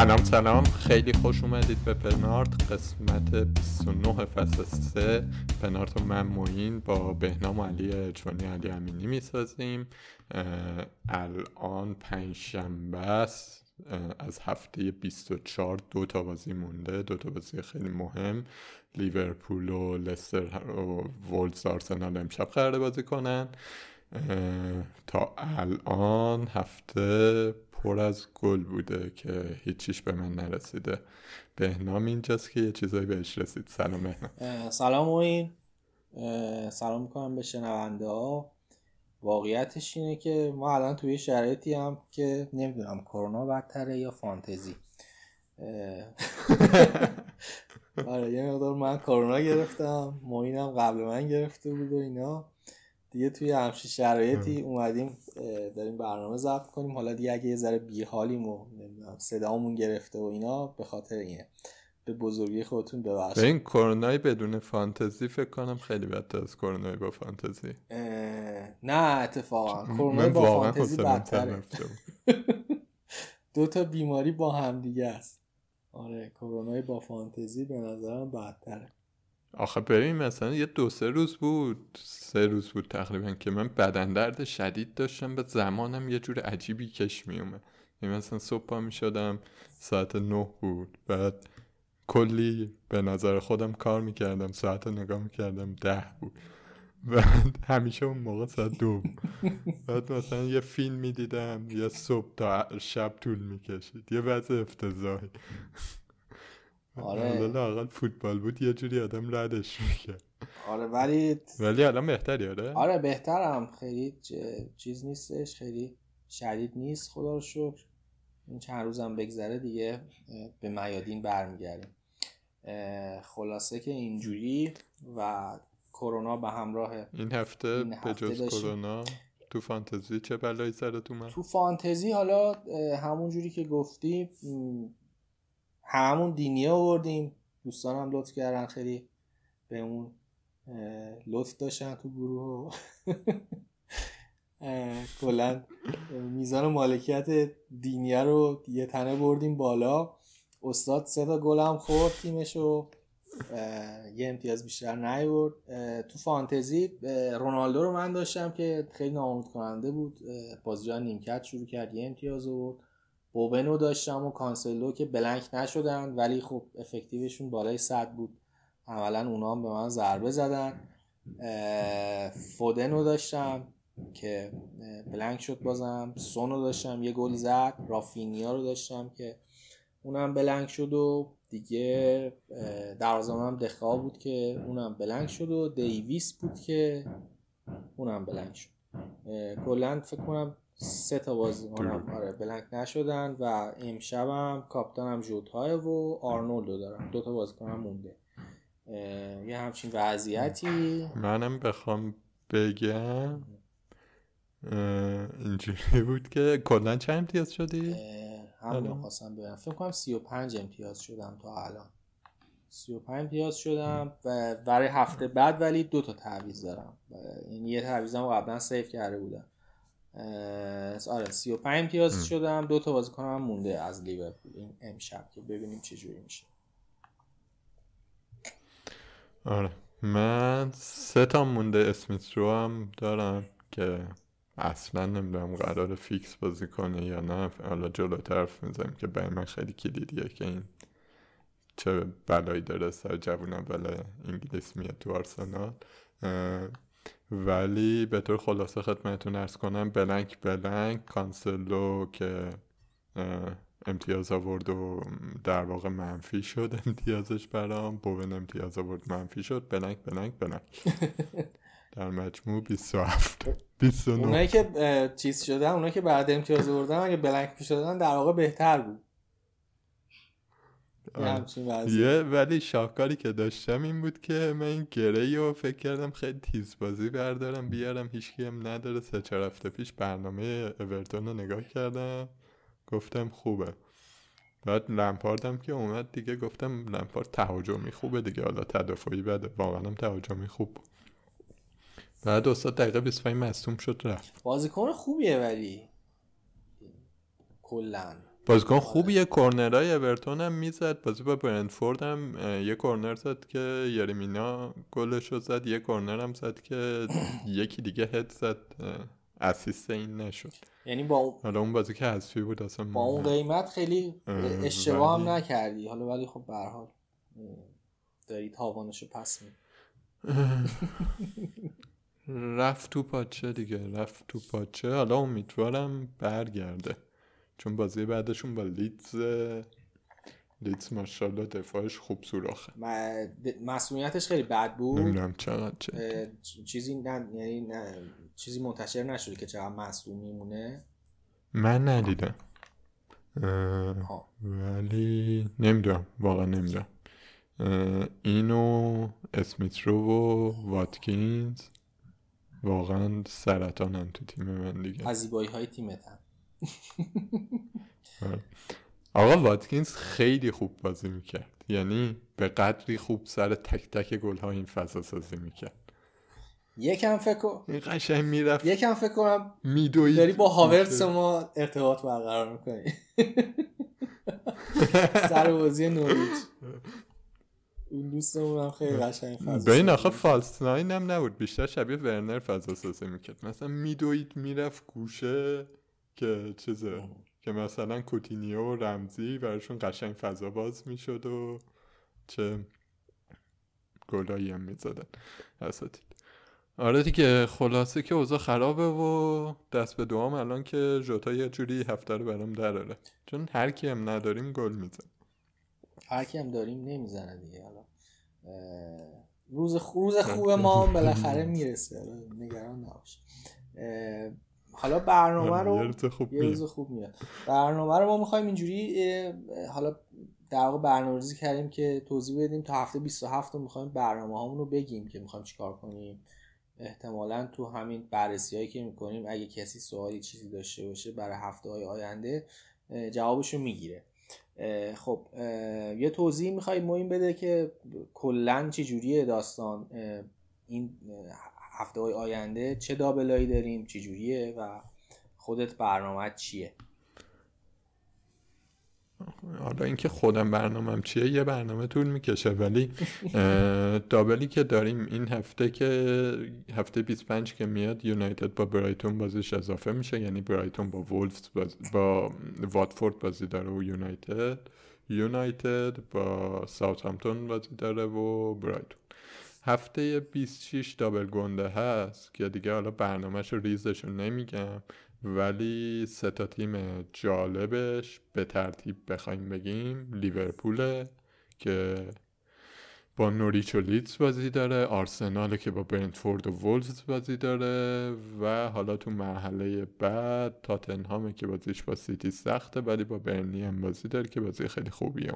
سلام سلام. خیلی خوش اومدید به پنارت قسمت 29 فصل 3 پنارت و من موین با بهنام و علی اجوانی علی امینی می‌سازیم. الان پنجشنبه است. از هفته 24 دو تا بازی مونده. دو تا بازی خیلی مهم. لیورپول و لستر و وولز آرسنال امشب قراره بازی کنن. تا الان هفته پر از گل بوده که هیچیش به من نرسیده. بهنام اینجاست که یه چیزایی بهش رسید. سلام بهنام. سلام موین. سلام می‌کنم به شنونده ها. واقعیتش اینه که ما الان توی شرایطی هم که نمی‌دونم کرونا بدتره یا فانتزی. آره یه مقدار من کرونا گرفتم. موینم قبل من گرفته بود و اینا. دیگه توی همچین شرایطی اومدیم داریم برنامه ضبط کنیم. حالا دیگه اگه یه ذره بیحالیم و صدامون گرفته و اینا به خاطر اینه. به بزرگی خودتون ببخشید. به این کرونای بدون فانتزی فکر کنم خیلی بدتر از کرونای با فانتزی. نه اتفاقا. کرونای با فانتزی بدتره. دو تا بیماری با هم دیگه است. آره کرونای با فانتزی به نظرم بدتره. آخه ببین مثلا یه دو سه روز بود. سه روز بود تقریبا که من بدن درد شدید داشتم. به زمانم یه جور عجیبی کش میومد یعنی مثلا صبح پا می شدم ساعت نه بود. بعد کلی به نظر خودم کار می‌کردم ساعت نگاه می‌کردم ده بود. بعد همیشه اون موقع ساعت دو بود. بعد مثلا یه فیلم می‌دیدم یه صبح تا شب طول می‌کشید یه وضع افتضاحی. آره. لاقل فوتبال بود یه جوری آدم ردش می‌کرد. آره ولی ولی الان بهتری آره؟ آره بهترم. خیلی چیز نیستش خیلی شدید نیست. خدا رو شکر. این چند روزم بگذره دیگه به میادین برمیگردیم. خلاصه که اینجوری و کرونا به همراه این هفته, به جز کرونا تو فانتزی چه بلایی سرت اومد تو فانتزی حالا همون جوری که گفتی همون دینی آوردیم. دوستانم لطف کردن خیلی به اون لطف داشتن تو گروه. کلا میزان مالکیت دینیه رو یه تنه بردیم بالا. استاد سه تا گل هم خورد تیمش رو. یه امتیاز بیشتر نیورد. تو فانتزی رونالدو رو من داشتم که خیلی ناامید کننده بود بازی نیمکت شروع کرد یه امتیاز آورد. بوونو داشتم و کانسلو که blank نشدن ولی خب effective شون بالای صد بود. عملا اونا هم به من ضربه زدن. فودنو داشتم که blank شد بازم. سونو داشتم یه گل زد. رافینیا رو داشتم که اونم blank شد و دیگه هم دخیا بود که اونم blank شد و دیویس بود که اونم بلنک شد. کلا فکر کنم سه تا بازیکنم آره بلنک نشدن و امشبم کاپیتانم ژوتای و آرنولدو دارم. دو تا بازیکنم مونده. یه همچین وضعیتی. منم بخوام بگم اینجوری بود که کلا چند امتیاز شدی؟ همون خواستم بگم فکر کنم 35 امتیاز شدم تا الان. 35 امتیاز شدم و برای هفته بعد ولی دو تا تعویض دارم. یعنی یه تعویضم قبلا save کرده بودم. آره 35 امتیاز شدم. دو تا بازیکن هم مونده از لیورپول. این امشب که ببینیم چه جوری میشه. آره. من سه تا مونده اسمیت رو هم دارم که اصلا نمی‌دونم قرار فیکس بازی کنه یا نه. حالا جلوتر حرف می‌زنیم که برای من خیلی کلیدیه که این چه بلایی داره سر جوون اول انگلیس میاد تو آرسنال. ولی به طور خلاصه خدمتتون عرض کنم blank blank کانسلو که امتیاز آورد و در واقع منفی شد امتیازش برام بوون امتیاز آورد منفی شد blank blank blank. در مجموع 27 29 اونایی که چیز شدن اونایی که بعد امتیاز بردن اگه blank می‌شدن در واقع بهتر بود. یه ولی شاهکاری که داشتم این بود که من این گری رو فکر کردم خیلی تیز بازی بردارم بیارم هیچکی هم نداره. سه چهار هفته پیش برنامه اورتون رو نگاه کردم. گفتم خوبه. بعد لمپاردم که اومد دیگه گفتم لمپارد تهاجمی خوبه دیگه. حالا تدافعی بده. واقعا هم تهاجمی خوب. بعد استاد دقیقه 25 مصدوم شد رفت. بازیکن خوبیه ولی. کلا. بازیکن خوبیه. کورنرهای اورتون هم می‌زد. بازی با برنتفورد هم یه کورنر زد که یرمینا گلش رو زد. یه کورنر هم زد که یکی دیگه هد زد. اسیست این نشد. یعنی با اون حالا اون بازی که حذفی بود اصلا با اون قیمت خیلی اه، اشتباه هم نکردی. حالا ولی خب به هر حال داری تاوانشو پس می رفت تو پاچه دیگه. رفت تو پاچه. حالا امیدوارم برگرده. چون بازی بعدشون با لیدز لیدز ماشاءالله دفاعش خوب سوراخه. مسئولیتش خیلی بد بود. نمی‌دونم چقدر چه. چیزی نه یعنی نه چیزی منتشر نشده که چقدر مصدوم میمونه. من ندیدم. ها ولی نمی‌دونم واقعا نمی‌دونم. اینو اسمیترو و واتکینز واقعا سرطانن تو تیم من دیگه. از زیبایی های تیمتن. آقا واتکینز خیلی خوب بازی می‌کرد. یعنی به قدری خوب سر تک تک گل ها این فضا سازی می‌کرد. یکم فکر این قشنگ می‌رفت. یکم فکر کنم میدوید. داری با هاورتس ما ارتباط برقرار می‌کنی سر بازی نوریچ. اون دوستمون هم خیلی قشنگ فضا به این سازی آخه. فالس هم نبود. بیشتر شبیه ورنر فضا سازی می‌کرد. مثلا میدوید می‌رفت گوشه. که چیزه که مثلا کوتینیو و رمزی براشون قشنگ فضا باز می‌شد و چه گلایی هم می‌زدن. اساتید. آره دیگه خلاصه که اوضاع خرابه و دست به دوام الان که جوتا یه جوری هفته رو برام دراره. چون هر کی هم نداریم گل میزن هر کی هم داریم نمی‌زنه دیگه. حالا روز خ- روز خوب ما هم بالاخره می‌رسه. نگران نباش. حالا برنامه یه رو یه. روز خوب میاد. برنامه رو ما می‌خوایم اینجوری حالا در واقع برنامه‌ریزی کردیم که توضیح بدیم تا هفته 27 رو می‌خوایم برنامه هامون رو بگیم که می‌خوایم چیکار کنیم. احتمالا تو همین بررسی هایی که می‌کنیم اگه کسی سوالی چیزی داشته باشه برای هفته های آینده جوابشو می‌گیره. خب یه توضیح می‌خوای مهم بده که کلا چه جوریه داستان این هفته های آینده چه دابلایی داریم چه جوریه و خودت برنامه چیه؟ حالا اینکه خودم برنامهم چیه یه برنامه طول می‌کشه ولی دابلی که داریم این هفته که هفته 25 که میاد یونایتد با برایتون بازیش اضافه میشه یعنی برایتون با وولفز باز با واتفورد بازی داره و یونایتد یونایتد با ساوثهامپتون بازی داره و برایتون. هفته 26 دابل گنده هست که دیگه حالا برنامهش و ریزش رو نمیگم ولی سه تا تیم جالبش به ترتیب بخوایم بگیم. لیورپوله که با نوریچ و لیدز بازی داره آرسنال که با برنتفورد و وولز بازی داره و حالا تو مرحله بعد تاتنهامه که بازیش با سیتی سخته ولی با برنی هم بازی داره که بازی خیلی خوبیه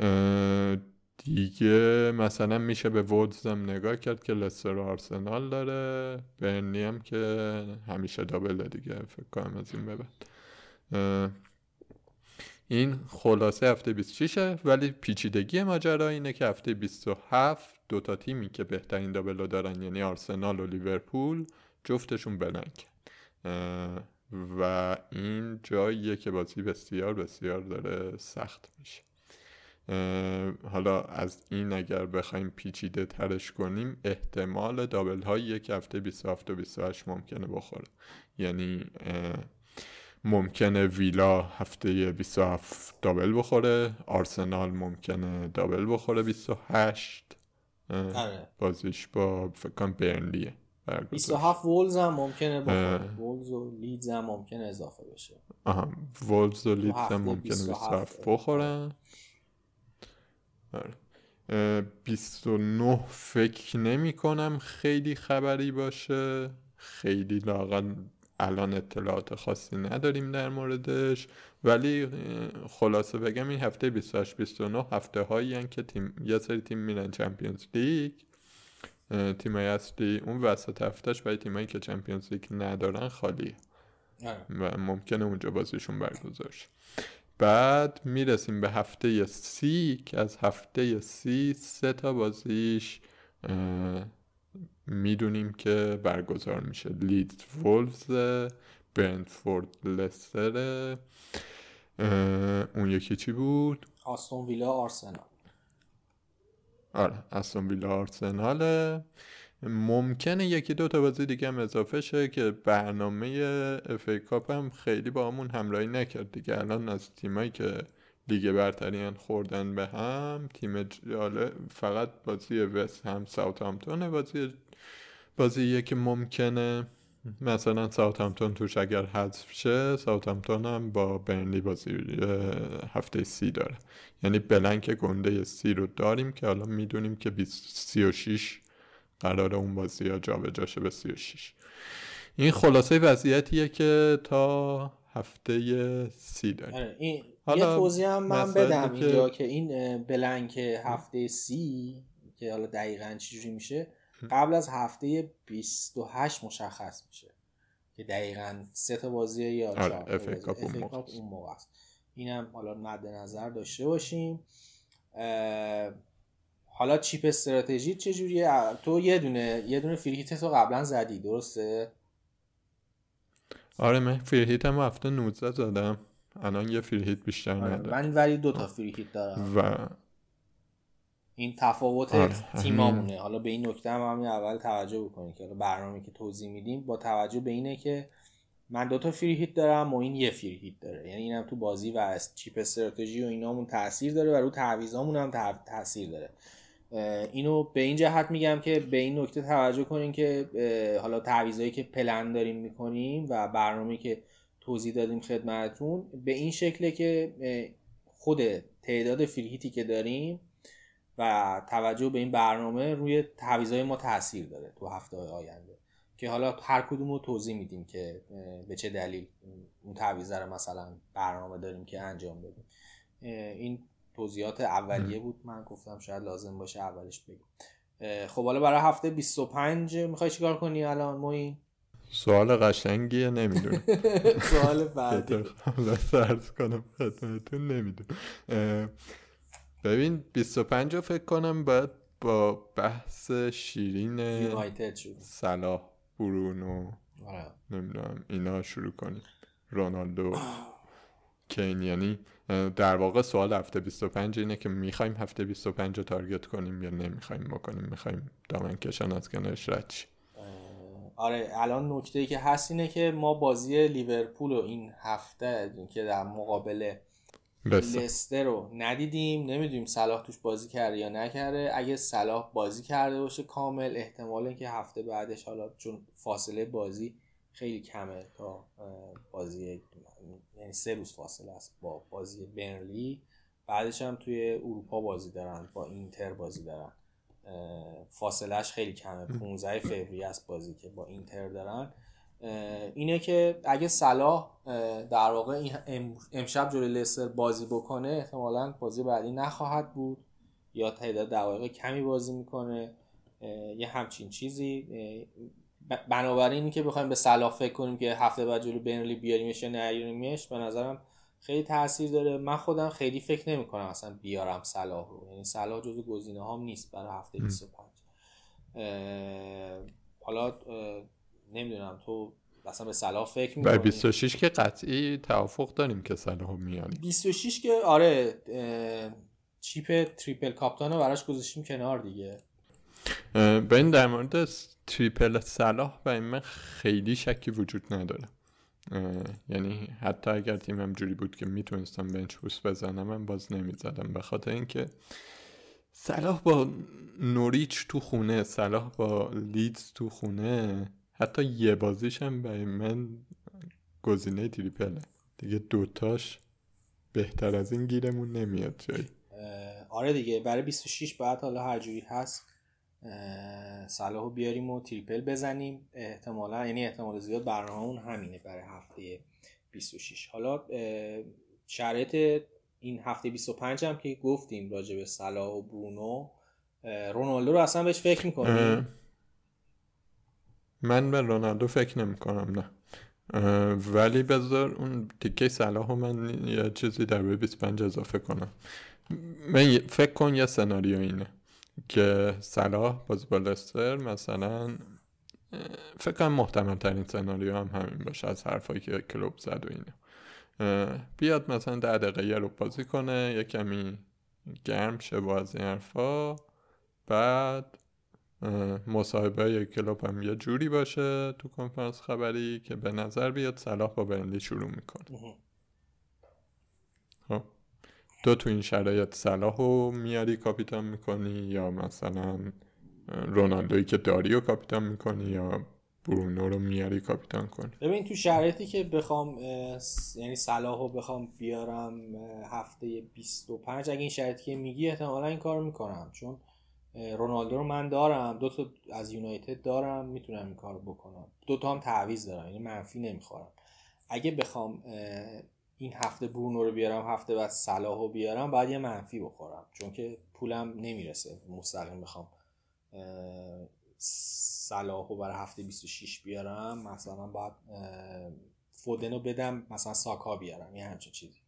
اون. دیگه مثلا میشه به وودز هم نگاه کرد که لستر آرسنال داره برنی هم که همیشه دابله دیگه فکر کنم از این اه، این خلاصه هفته 26 ولی پیچیدگی ماجرا اینه که هفته 27 دوتا تیمی که بهترین دابلو دارن یعنی آرسنال و لیورپول جفتشون بلنک. و این جاییه که بازی بسیار بسیار داره سخت میشه. حالا از این اگر بخوایم پیچیده ترش کنیم احتمال دابل هایی که هفته 27 و 28 ممکنه بخوره. یعنی ممکنه ویلا هفته 27 دابل بخوره آرسنال ممکنه دابل بخوره 28 اه، آره. بازیش با فکر کنم برنلیه. برگزار 27 وولز هم ممکنه بخوره. وولز و لیدز هم ممکنه اضافه بشه. آها وولز و لیدز هم ممکنه 27 27 بخورن. آره. اه، 29 فکر نمی کنم خیلی خبری باشه. خیلی لاغل الان اطلاعات خاصی نداریم در موردش. ولی خلاصه بگم این هفته 28 29 هفته هایی که تیم یه سری تیم میرن چمپیونز لیگ. تیم های اصلی اون وسط هفتهش برای تیم هایی که چمپیونز لیگ ندارن خالیه. آره. و ممکنه اونجا بازیشون برگزار شه. بعد می‌رسیم به هفته سی که از هفته سی سه تا بازیش می‌دونیم که برگزار میشه. لیدز وولفز برنتفورد لستر اون یکی چی بود؟ آستون ویلا آرسنال. آره استون ویلا آرسناله ممکنه یکی دو تا بازی دیگه هم اضافه شه که برنامه اف ای کاپ هم خیلی با همون همراهی نکرد دیگه. الان از تیمایی که لیگ برتری خوردن به هم تیم جاله فقط بازی وست هم ساوثهامپتون بازی بازیه که ممکنه. مثلا ساوثهامپتون توش اگر حذف شه ساوثهامپتون هم با برنلی بازی هفته سی داره. یعنی blank گنده سی رو داریم که حالا می‌دونیم که 20 36 قرار اون بازی ها جابجا شه به 36 این خلاصه وضعیتیه که تا هفته سی داریم. آره این یه توضیح هم من بدم که- اینجا که این blank هفته سی که حالا دقیقا چجوری میشه قبل از هفته 28 مشخص میشه که دقیقا سه تا بازی یا آره، اون. اون موقع است. اینم حالا مد نظر داشته باشیم. حالا چیپ استراتژی چجوریه؟ تو یه دونه یه دونه فریکیت تو قبلا زدی درسته؟ آره من فریهیت هم هفته 19 زدم. الان یه فریهیت بیشتر آره، ندارم. من ولی دو تا فریکیت دارم. و این تفاوت آره، تیمامونه. حالا به این نکته هم همین اول توجه بکنید که برنامه که توضیح میدیم با توجه به اینه که من دو تا فری هیت دارم و این یه فری هیت داره. یعنی اینم تو بازی و از چیپ استراتژی و اینامون تاثیر داره و رو تعویضامون هم تا- تاثیر داره. اینو به این جهت میگم که به این نکته توجه کنین که حالا تعویضایی که پلن داریم می‌کنیم و برنامه که توضیح دادیم خدمتتون به این شکله که خود تعداد فری هیتی که داریم و توجه به این برنامه روی تعویضای ما تاثیر داره تو هفته آینده. که حالا هر کدوم رو توضیح میدیم که به چه دلیل اون تعویض رو مثلا برنامه داریم که انجام بدیم. این توضیحات اولیه بود. من گفتم شاید لازم باشه اولش بگم. خب حالا برای هفته 25 می‌خوای چیکار کنی الان موین سوال قشنگیه نمی‌دونم. سوال بعدی. سرز کنم خدمتتون نمی‌دونم. ببین 25 رو فکر کنم باید با بحث شیرین صلاح برونو آره. نمی‌دونم اینا شروع کنیم. رونالدو کین یعنی در واقع سوال هفته 25 اینه که می‌خوایم هفته 25 رو تارگت کنیم یا نمی‌خوایم بکنیم؟ می‌خوایم دامن کشان از کنارش رد. آره الان نکته ای که هست اینه که ما بازی لیورپول رو این هفته که در مقابل لستر. رو ندیدیم. نمی‌دونیم صلاح توش بازی کرده یا نکرده. اگه صلاح بازی کرده باشه کامل احتمال اینکه هفته بعدش حالا چون فاصله بازی خیلی کمه تا بازی یعنی سه روز فاصله است با بازی برنلی. بعدش هم توی اروپا بازی دارن با اینتر بازی دارن. فاصلهش خیلی کمه. 15 فوریه است بازی که با اینتر دارن. اینه که اگه صلاح در واقع امشب جلوی لستر بازی بکنه احتمالا بازی بعدی نخواهد بود. یا تعداد دقایق کمی بازی می‌کنه. یه همچین چیزی. بنابراین که بخوایم به صلاح فکر کنیم که هفته بعد جلو بینلی بیاریمش یا نیاریمش به نظرم خیلی تاثیر داره. من خودم خیلی فکر نمی کنم اصلا بیارم صلاح رو. یعنی صلاح جزو گزینه هام نیست برای هفته 25 اه، حالا اه، نمی‌دونم. تو اصلا به صلاح فکر می‌کنی؟ 26 که قطعی توافق داریم که صلاح میاریم 26 که آره چیپ تریپل کاپتان رو براش گذاشتیم کنار دیگه. این در مورد تریپل صلاح و من خیلی شکی وجود نداره. یعنی حتی اگر تیمم جوری بود که می‌تونستم بنچ بوست بزنم من باز نمی‌زدم. به خاطر اینکه صلاح با نوریچ تو خونه صلاح با لیدز تو خونه حتی یه بازیش هم برای من گزینه تریپله. دیگه دوتاش بهتر از این گیرمون نمیاد جایی. آره دیگه برای 26 بعد حالا هر جوری هست صلاحو بیاریم و تریپل بزنیم. احتمالا یعنی احتمال زیاد برنامه همینه برای هفته 26 حالا شرایط این هفته 25 هم که گفتیم راجع به صلاح و برونو رونالدو رو اصلا بهش فکر می‌کنی؟ من به رونالدو فکر نمی کنم نه ولی بذار اون تیکه صلاح من یه چیزی در به 25 اضافه کنم. من فکر کن یه سناریو اینه. که صلاح باز با لستر مثلا فکر کنم محتمل ترین سناریو هم همین باشه از حرفایی که کلوب زد و اینه. بیاد مثلا ده دقیقه یه رو بازی کنه یه کمی گرم شه با از این حرفا. بعد مصاحبه کلوب هم یه جوری باشه تو کنفرانس خبری که به نظر بیاد صلاح با برنلی شروع می‌کنه. تو تو این شرایط صلاح رو میاری کاپیتان می‌کنی یا مثلا رونالدوی که داری و کاپیتان می‌کنی یا برونو رو میاری کاپیتان کنی؟ ببین تو شرایطی که بخوام یعنی صلاح رو بخوام بیارم هفته 25 اگه این شرایطی که میگی احتمالا این کار می‌کنم. چون رونالدو رو من دارم دو تا از یونایتد دارم می‌تونم این کار بکنم. دو تا هم تعویض دارم یعنی منفی نمی‌خورم. اگه بخوام این هفته برونو رو بیارم هفته بعد صلاح رو بیارم باید یه منفی بخورم. چون که پولم نمی‌رسه مستقیم بخوام صلاح رو برای هفته 26 بیارم مثلا باید فودن رو بدم مثلا ساکا بیارم یه همچین چیزی.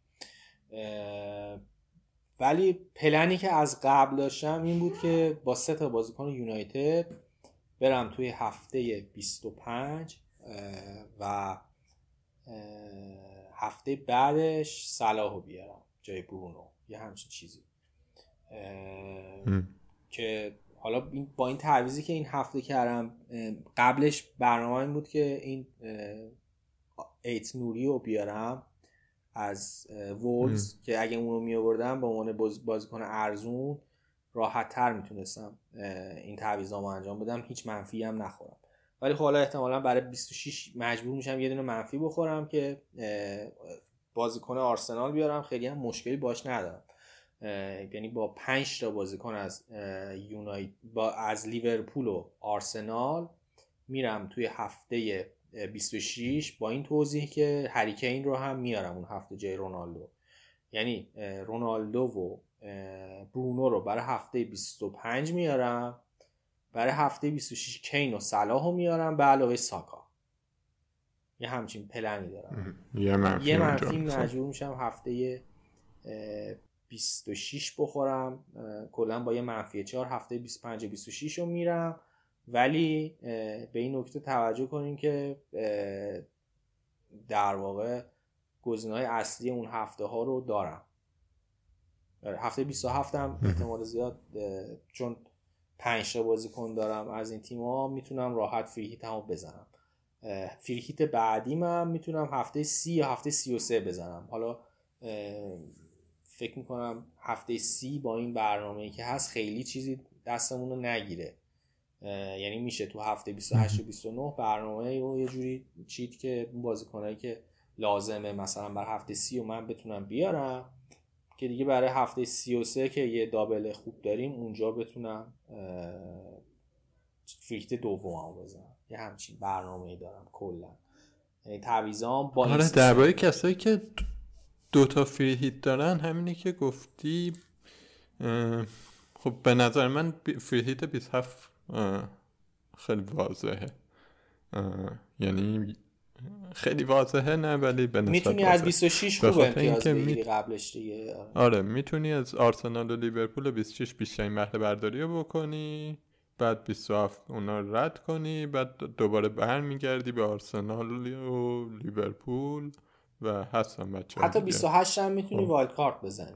ولی پلنی که از قبل داشتم این بود که با سه تا بازیکن یونایتد برم توی هفته 25 و هفته بعدش صلاح رو بیارم جای برونو یه همچین چیزی. که حالا با این تعویزی که این هفته کردم قبلش برنامه این بود که این ایت نوری رو بیارم از وولز که اگه اونو می آوردم به عنوان بازیکن ارزون راحت تر می‌تونستم این تعویضامو انجام بدم. هیچ منفی هم نخورم. ولی خب حالا احتمالا برای 26 مجبور میشم یه دونه منفی بخورم که بازیکن آرسنال بیارم. خیلی هم مشکلی باش ندارم. یعنی با 5 تا بازیکن از یونایت با از لیورپول و آرسنال میرم توی هفته 26 با این توضیح که هریکین رو هم میارم اون هفته جای رونالدو. یعنی رونالدو و برونو رو برای هفته 25 میارم. برای هفته 26 کین و صلاح رو میارم. به علاوه ساکا. یه همچین پلنی دارم. یه منفی, یه منفی مجبور میشم هفته 26 بخورم. کلا با یه منفی 4 هفته 25 26 رو میرم. ولی به این نکته توجه کنیم که در واقع های اصلی اون هفته ها رو دارم. هفته 27 هم احتمال زیاد چون 5 تا بازیکن دارم از این تیم ها می‌تونم راحت فریهیت هم بزنم. فریهیت بعدیم هم می‌تونم هفته 30 یا هفته 33 بزنم. حالا فکر می‌کنم هفته سی با این برنامه که هست خیلی چیزی دستمون رو نگیره. یعنی میشه تو هفته 28 و 29 برنامه رو یه جوری چیت که بازیکنایی که لازمه مثلا بر هفته سی و من بتونم بیارم که دیگه برای هفته 33 که یه دابل خوب داریم اونجا بتونم فریکت دوممو بزنم. یه همچین برنامه دارم کلا. یعنی تعویضام با آره درباره کسایی که دوتا فری هیت دارن همینی که گفتی خب به نظر من فری هیت 27 خیلی واضحه. یعنی خیلی واضحه نه ولی به می‌تونی از 26 خوب امتیاز بگیری قبلش دیگه آره می‌تونی از آرسنال و لیورپول 26 بیشترین بهره برداری رو بکنی بعد 27 اونا رد کنی بعد دوباره برمیگردی به آرسنال و لیورپول و هستن بچه حتی 28 هم می‌تونی خب. wild card بزنی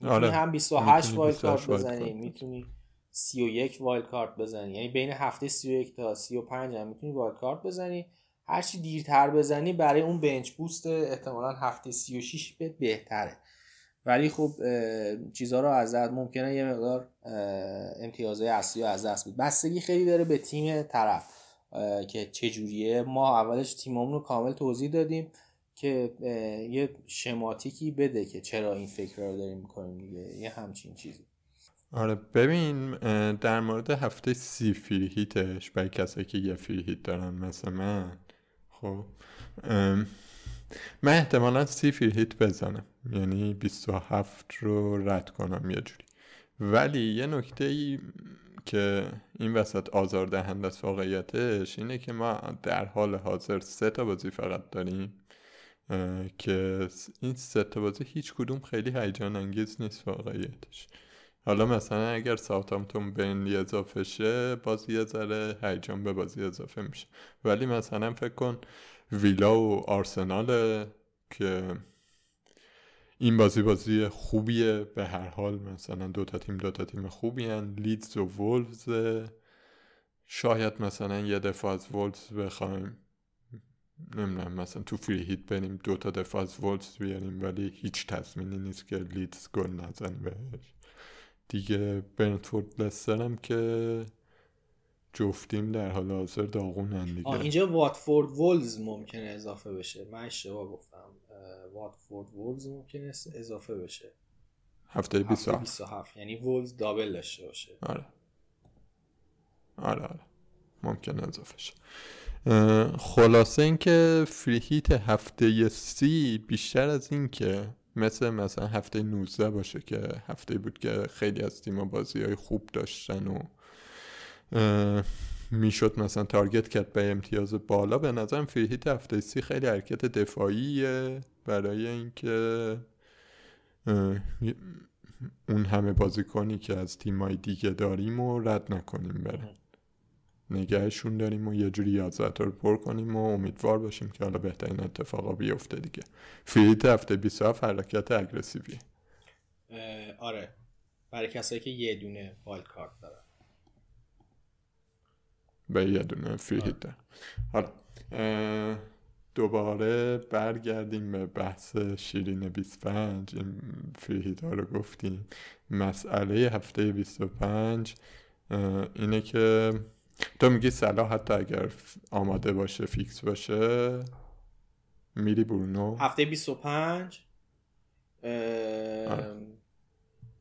می‌تونی آره. هم 28 wild card بزنی می‌تونی 31 wild card بزنی. یعنی بین هفته 31 تا 35 هم می‌تونی wild card بزنی هرچی دیرتر بزنی برای اون bench boost احتمالا هفته 36 به بهتره. ولی خب چیزها رو ازت ممکنه یه مقدار امتیازهای اصلی رو از دست بود بستگی خیلی داره به تیم طرف که چجوریه. ما اولش تیممون رو کامل توضیح دادیم که یه شماتیکی بده که چرا این فکر رو داریم می‌کنیم دیگه. یه همچین چیزی. آره ببین در مورد هفته سی فری هیتش برای کسایی که یه فری هیت دارن مثل من خب من احتمالا سی فری هیت بزنم. یعنی 27 رو رد کنم یه جوری. ولی یه نکته ای که این وسط آزار دهنده است واقعیتش اینه که ما در حال حاضر سه تا بازی فقط داریم که این سه تا بازی هیچ کدوم خیلی هیجان انگیز نیست واقعیتش. حالا مثلا اگر ساوثهامپتون بینلی اضافه شه بازی یه ذره هیجان به بازی اضافه میشه. ولی مثلا فکر کن ویلا و آرسنال که این بازی بازی خوبیه به هر حال. مثلا دو تا تیم دو تا تیم خوبی هن. لیدز و وولفز. شاید مثلا یه دفاع از وولفز بخوایم. نمی‌دونم مثلا تو فری هیت بریم دو تا دفاع از وولفز بیاریم ولی هیچ تصمینی نیست که لیدز گل نزن بهش. دیگه برنتفورد لستر که جفتیم در حال حاضر داغونن دیگه. اینجا واتفورد وولز ممکنه اضافه بشه. من اشتباه گفتم. واتفورد وولز ممکنه اضافه بشه. هفته 27 27 یعنی وولز دابل داشته باشه. آره. آره آره. ممکنه اضافه شه. خلاصه اینکه فری هیت هفته سی بیشتر از این که مثل مثلا هفته 19 باشه که هفته بود که خیلی از تیما بازی های خوب داشتن و می‌شد مثلا تارگت کرد به امتیاز بالا. به نظرم فریهیت هفته سی خیلی حرکت دفاعیه برای اینکه اون همه بازیکنی که از تیمای دیگه داریم و رد نکنیم بره نگهشون داریم و یه جوری یازده رو پر کنیم و امیدوار باشیم که حالا بهترین اتفاقا بیفته دیگه. فریت هفته 27 حرکت اگرسیوی آره. برای کسایی که یه دونه wild card دارن. به یه دونه free hit دارن حالا دوباره برگردیم به بحث شیرین 25 این free hit ها رو گفتیم. مسئله هفته 25 اینه که تو میگی صلاح حتی اگر آماده باشه فیکس باشه؟ میری برونو؟ هفته 25 آره.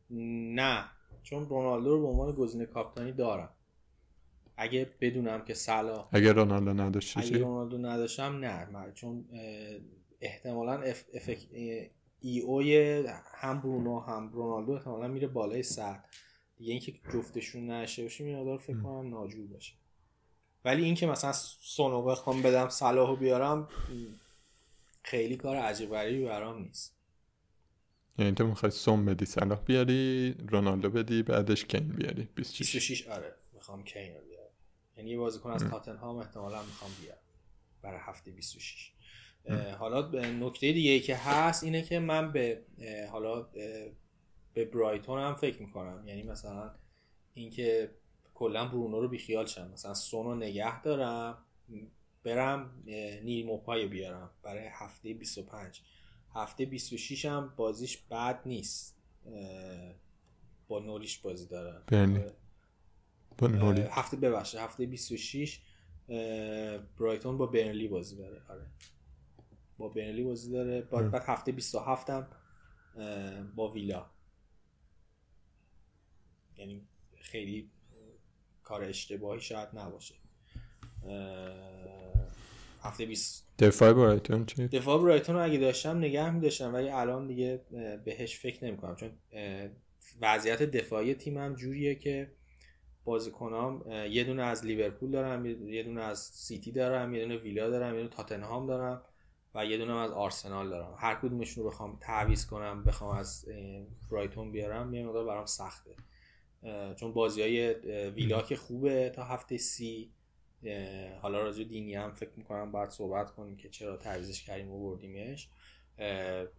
نه. چون رونالدو رو به عنوان گزینه کاپیتانی دارم. اگه بدونم که صلاح اگه رونالدو نداشتی اگه رونالدو نداشتم نه. چون احتمالا اف... ای اوی هم برونو هم رونالدو احتمالا میره بالای صد دیگه اینکه جفتشون نشه باشه این فکر کنم ناجور باشه. ولی اینکه مثلا سونو بخوام بدم صلاحو بیارم خیلی کار عجیب غریبی برام نیست. یعنی تو می‌خوای سوم بدی صلاح بیاری رونالدو بدی بعدش کین بیاری 26 26 آره. می‌خوام کین رو بیارم. یعنی یه بازیکن از تاتنهام احتمالا می‌خوام بیارم برای هفته 26 حالا نکته دیگه ای که هست اینه که من به حالا به برایتون هم فکر می‌کنم. یعنی مثلا اینکه کلا برونو رو بیخیال شم. مثلا سونو نگه دارم برم نیل موپای بیارم. برای هفته 25 هفته 26 هم بازیش بد نیست. با نولیش بازی داره. بله با نولی؟ هفته ببخشه هفته 26 برایتون با برنلی بازی داره. آره. با برنلی بازی داره. بعد هفته 27 هم با ویلا. یعنی خیلی کار اشتباهی شاید نباشه. هفته 20 دفاع برایتون چی؟ دفاع برایتون رو اگه داشتم نگه می داشتم ولی الان دیگه بهش فکر نمی کنم چون وضعیت دفاعی تیمم جوریه که بازیکنام یه دونه از لیورپول دارم یه دونه از سیتی دارم یه دونه ویلا دارم یه دونه تاتنهام دارم و یه دونه از آرسنال دارم. هر کدومشون رو بخوام تعویض کنم بخوام از برایتون بیارم یه مقدار برام سخته. چون بازی های ویلا که خوبه تا هفته سی. حالا راجع دینی هم فکر می‌کنم باید صحبت کنیم که چرا تعویزش کردیم و بردیمش.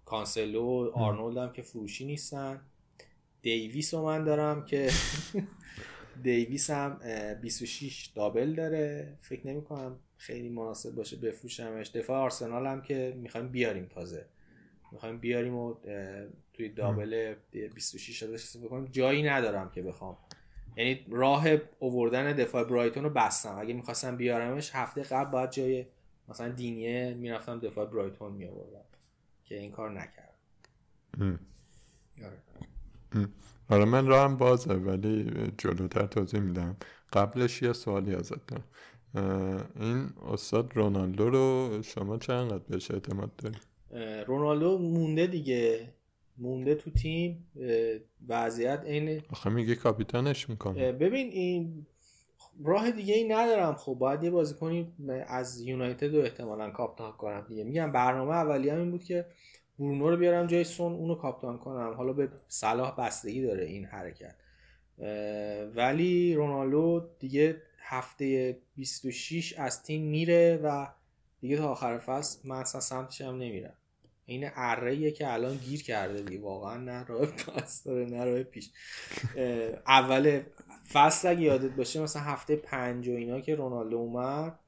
کانسلو و آرنولد هم که فروشی نیستن. دیویس رو من دارم که دیویس هم 26 دابل داره. فکر نمی کنم خیلی مناسب باشه بفروشمش. دفاع آرسنال هم که می‌خوایم بیاریم تازه. می‌خوایم بیاریم و توی دابل 26 ازش استفاده کنیم جایی ندارم که بخوام. یعنی راه اووردن دفاع برایتون رو بستم. اگه می‌خواستم بیارمش هفته قبل باید جای مثلا دینیه می‌رفتم دفاع برایتون میآوردم که این کار نکردم. آره. آره من راهم بازه ولی جلوتر توضیح میدم. قبلش یه سوالی ازت دارم. این استاد رونالدو رو شما چقدر بهش اعتماد داری؟ رونالدو مونده دیگه. مونده تو تیم وضعیت این آخه میگه کاپیتانش می‌کنه. ببین این راه دیگه ای ندارم. خب باید یه بازیکنی از یونایتد رو احتمالا کاپیتان کنم دیگه. میگم برنامه اولی هم این بود که برونو رو بیارم جای سون اونو کاپیتان کنم. حالا به صلاح بستگی داره این حرکت. ولی رونالدو دیگه هفته 26 از تیم میره و دیگه تا آخر فصل من اصلا سمتش هم نمیرم. این اره که الان گیر کرده دیگه واقعا نه راه پس داره نه راه پیش. اول فصل اگه یادت باشه مثلا هفته پنج و اینا که رونالدو اومد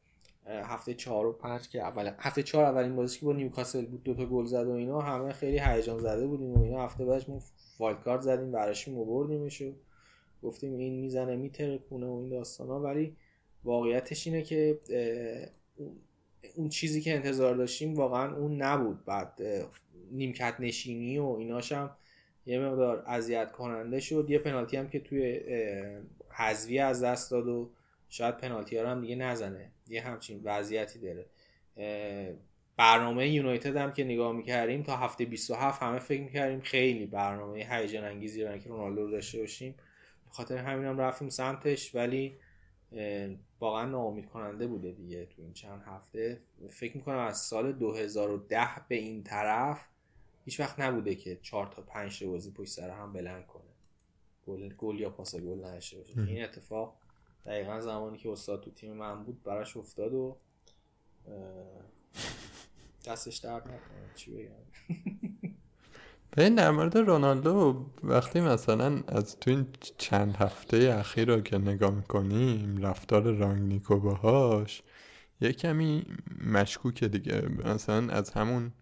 هفته چهار و پنج که اول هفته چهار اولین بازیش که با نیوکاسل بود دوتا گل زد و اینا همه خیلی هیجان زده بودیم و اینا. هفته بعدش ما wild card زدیم براشیم آوردیمش و گفتیم این می‌زنه میترکونه و این داستانا. ولی واقعیتش اینه که اون چیزی که انتظار داشتیم واقعا اون نبود. بعد نیمکت نشینی و ایناش هم یه مقدار اذیت کننده شد. یه پنالتی هم که توی حذوی از دست داد و شاید پنالتی ها هم دیگه نزنه. یه همچین وضعیتی داره. برنامه یونایتد هم که نگاه می‌کردیم تا هفته 27 همه فکر می‌کردیم خیلی برنامه هیجان انگیزی رو که رونالدو رو داشته باشیم. خاطر همین هم رفتیم سمتش ولی واقعا ناامید کننده بوده دیگه تو این چند هفته. فکر می‌کنم از سال 2010 به این طرف هیچ وقت نبوده که چهار تا پنج تا بازی پشت سر هم بلند کنه. گل گل یا پاس گل نشه. باشه این اتفاق دقیقا زمانی که استاد تو تیم من بود براش افتاد و دستش درد نکنه. چی بگم؟ به در مورد رونالدو وقتی مثلا از تو این چند هفته اخیر رو که نگاه می‌کنیم رفتار رانگنیکو باهاش یه کمی مشکوکه دیگه. مثلا از همون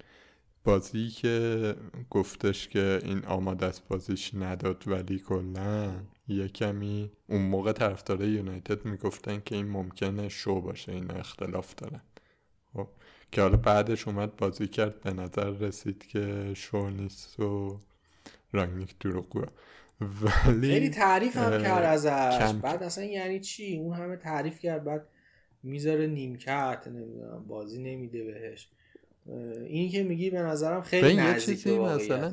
بازی که گفتش که این آماده است بازیش نداد ولی کلا یه کمی اون موقع طرفدار یونایتد می‌گفتن که این ممکنه شو باشه این اختلاف دارن خب؟ که حالا بعدش اومد بازی کرد به نظر رسید که شو نیست و رانگنیک دروغگوه ولی خیلی تعریف هم کرد ازش. بعد اصلا یعنی چی؟ اون همه تعریف کرد بعد می‌ذاره نیمکت نمی‌دونم بازی نمیده بهش. این که میگی به نظرم خیلی نزدیک به مثلا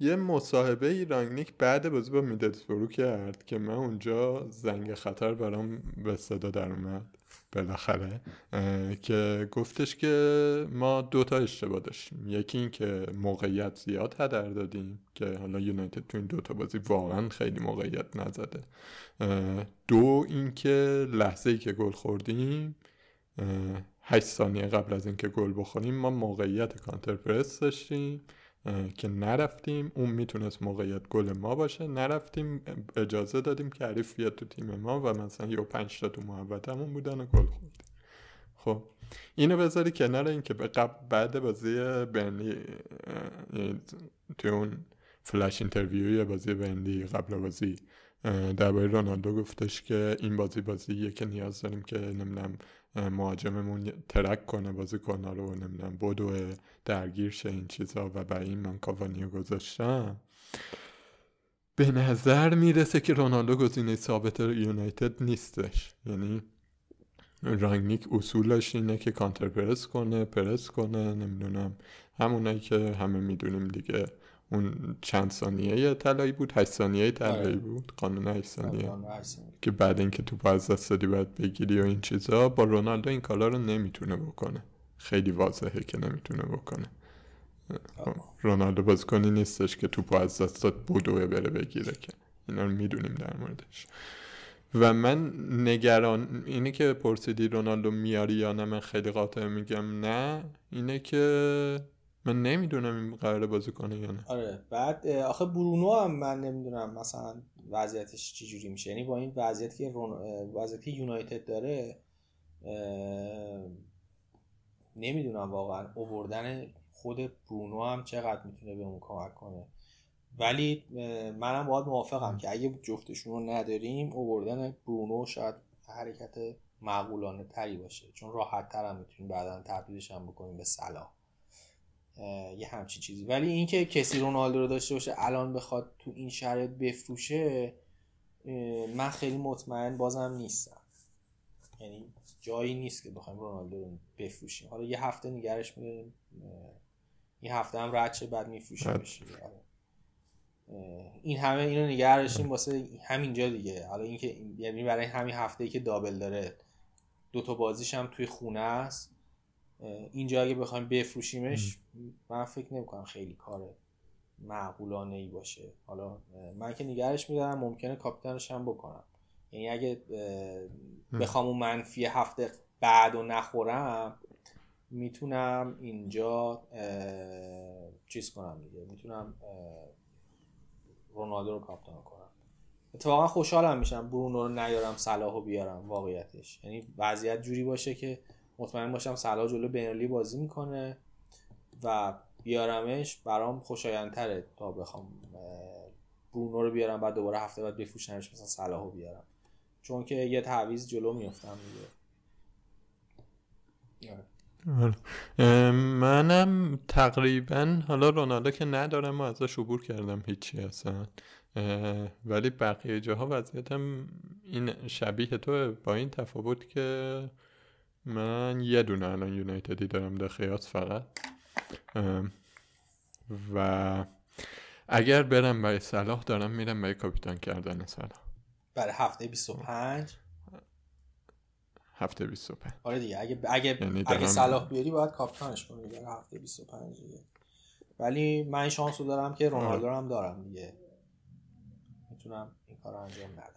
یه مصاحبه ای رانگنیک بعد بازی با میدلسبرو کرد که من اونجا زنگ خطر برام به صدا در اومد. بالاخره که گفتش که ما دوتا اشتباه داشتیم. یکی این که موقعیت زیاد هدر دادیم که حالا یونایتد تو این دوتا بازی واقعا خیلی موقعیت نزده. دو اینکه لحظه ای که گل خوردیم 8 ثانیه قبل از اینکه گل بخوریم ما موقعیت کانتر پرس داشتیم. که نرفتیم اون می‌تونست موقعیت گل ما باشه. نرفتیم اجازه دادیم که حریف بیاد تو تیم ما و مثلا یه پنج تا تو محوطمون بودن و گل خوردیم. خب اینو بذاری کنار اینکه به قبل بعد بازی برنلی توی اون flash interview ی بازی برنلی قبل بازی درباره رونالدو گفتش که این بازی بازیه که نیاز داریم که نمی‌دونم مهاجممون تحرک کنه بازی کنه رو نمی‌دونم بدو درگیر شه این چیزا. و برای این من کاوانیو گذاشتم. به نظر می‌رسه که رونالدو گزینه ثابت یونایتد نیستش. یعنی رانگنیک اصولش اینه که کانتر پرس کنه پرس کنه نمی‌دونم. همونایی که همه می‌دونیم دیگه. اون چند ثانیه طلایی بود؟ 8 ثانیه طلایی آره. بود؟ قانون 8 ثانیه. که بعد اینکه تو از دست دادی باید بگیری و این چیزا با رونالدو این کالا رو نمی‌تونه بکنه. خیلی واضحه که نمی‌تونه بکنه. رونالدو بازیکنی نیستش که توپ از دست داد بدوه بره بگیره که. اینا رو می‌دونیم در موردش. و من نگران اینه که پرسیدی رونالدو میاری یا نه؟ من خیلی قاطع میگم نه. اینه که من نمی‌دونم این قرار بازی کنه یا نه. آره بعد آخه برونو هم من نمی‌دونم مثلا وضعیتش چجوری میشه. یعنی با این وضعیتی که رون... وضعیتی یونایتد داره نمی‌دونم واقعا اووردن خود برونو هم چقدر می‌تونه به اون کمک کنه. ولی منم باید موافقم که اگه جفتشون رو نداریم اووردن برونو شاید حرکت معقولانه تری باشه. چون راحت تر هم می‌تونیم بعدا تبدیلش هم بکنیم به صلاح. یه همچین چیزی. ولی اینکه کسی رونالدو رو داشته باشه الان بخواد تو این شرایط بفروشه من خیلی مطمئن بازم نیستم. یعنی جایی نیست که بخوایم رونالدو رو بفروشیم. حالا یه هفته نگرش میداریم یه هفته هم رد شه بعد میفروشیم آره. این همه اینو نگه داشتیم واسه همینجا دیگه. حالا اینکه یعنی برای همین هفته ای که دابل داره دو تا بازیش هم توی خونه است. اینجا اگه بخوایم بفروشیمش من فکر نمی‌کنم خیلی کار معقولانه ای باشه. حالا من که نگرش میدارم ممکنه کاپیتانش هم بکنم. یعنی اگه بخوام اون منفی هفته بعد و نخورم می‌تونم اینجا چیز کنم دیگه. می‌تونم رونالدو رو کاپیتان کنم. اتفاقا خوشحالم میشم برونو رو نیارم صلاح رو بیارم واقعیتش. یعنی وضعیت جوری باشه که مطمئن باشم صلاح جلو بینالی بازی می‌کنه و بیارمش برام خوشایندتره تا بخوام برونو رو بیارم بعد دوباره هفته بعد بفروشنش مثلا صلاح رو بیارم. چون که یه تعویز جلو میفتم دیگه. آره. منم تقریبا حالا رونالدو که ندارم و ازش عبور کردم هیچی اصلا. ولی بقیه جاها وضعیتم این شبیه تو با این تفاوت که من یه دونه الان یونایتدی دارم دخیات فقط. و اگر برم برای صلاح دارم میرم برای کاپیتان کردن صلاح. برای هفته 25 هفته 25 آره دیگه اگه اگه یعنی اگه صلاح بیاری باید کاپیتانش کنی برای هفته 25 دیگه. ولی من شانس رو دارم که رونالدو هم دارم دیگه. می‌تونم این کار انجام ندم.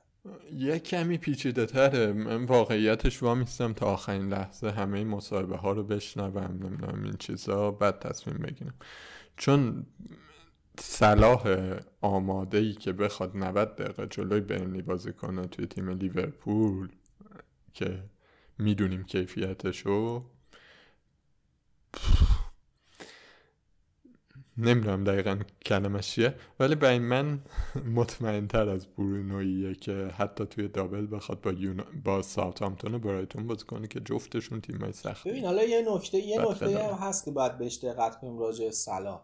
یه کمی پیچیده تره. من واقعیتش وامیستم تا آخرین لحظه همه مصاحبه ها رو بشنوم نمی‌دونم این چیزا بعد تصمیم بگیرم. چون صلاح آماده ای که بخواد 90 دقیقه جلوی برنلی بازی کنه توی تیم لیورپول که می‌دونیم کیفیتشو نمی‌دونم دقیقا کلمش چیه ولی برای من مطمئن تر از برونویه که حتی توی دابل بخواد با یون... با ساوثهامپتون و برایتون بازی کنه که جفتشون تیمای سخت ببین حالا یه نکته یه نکته هم هست که باید بهش دقت کنیم راجع سلا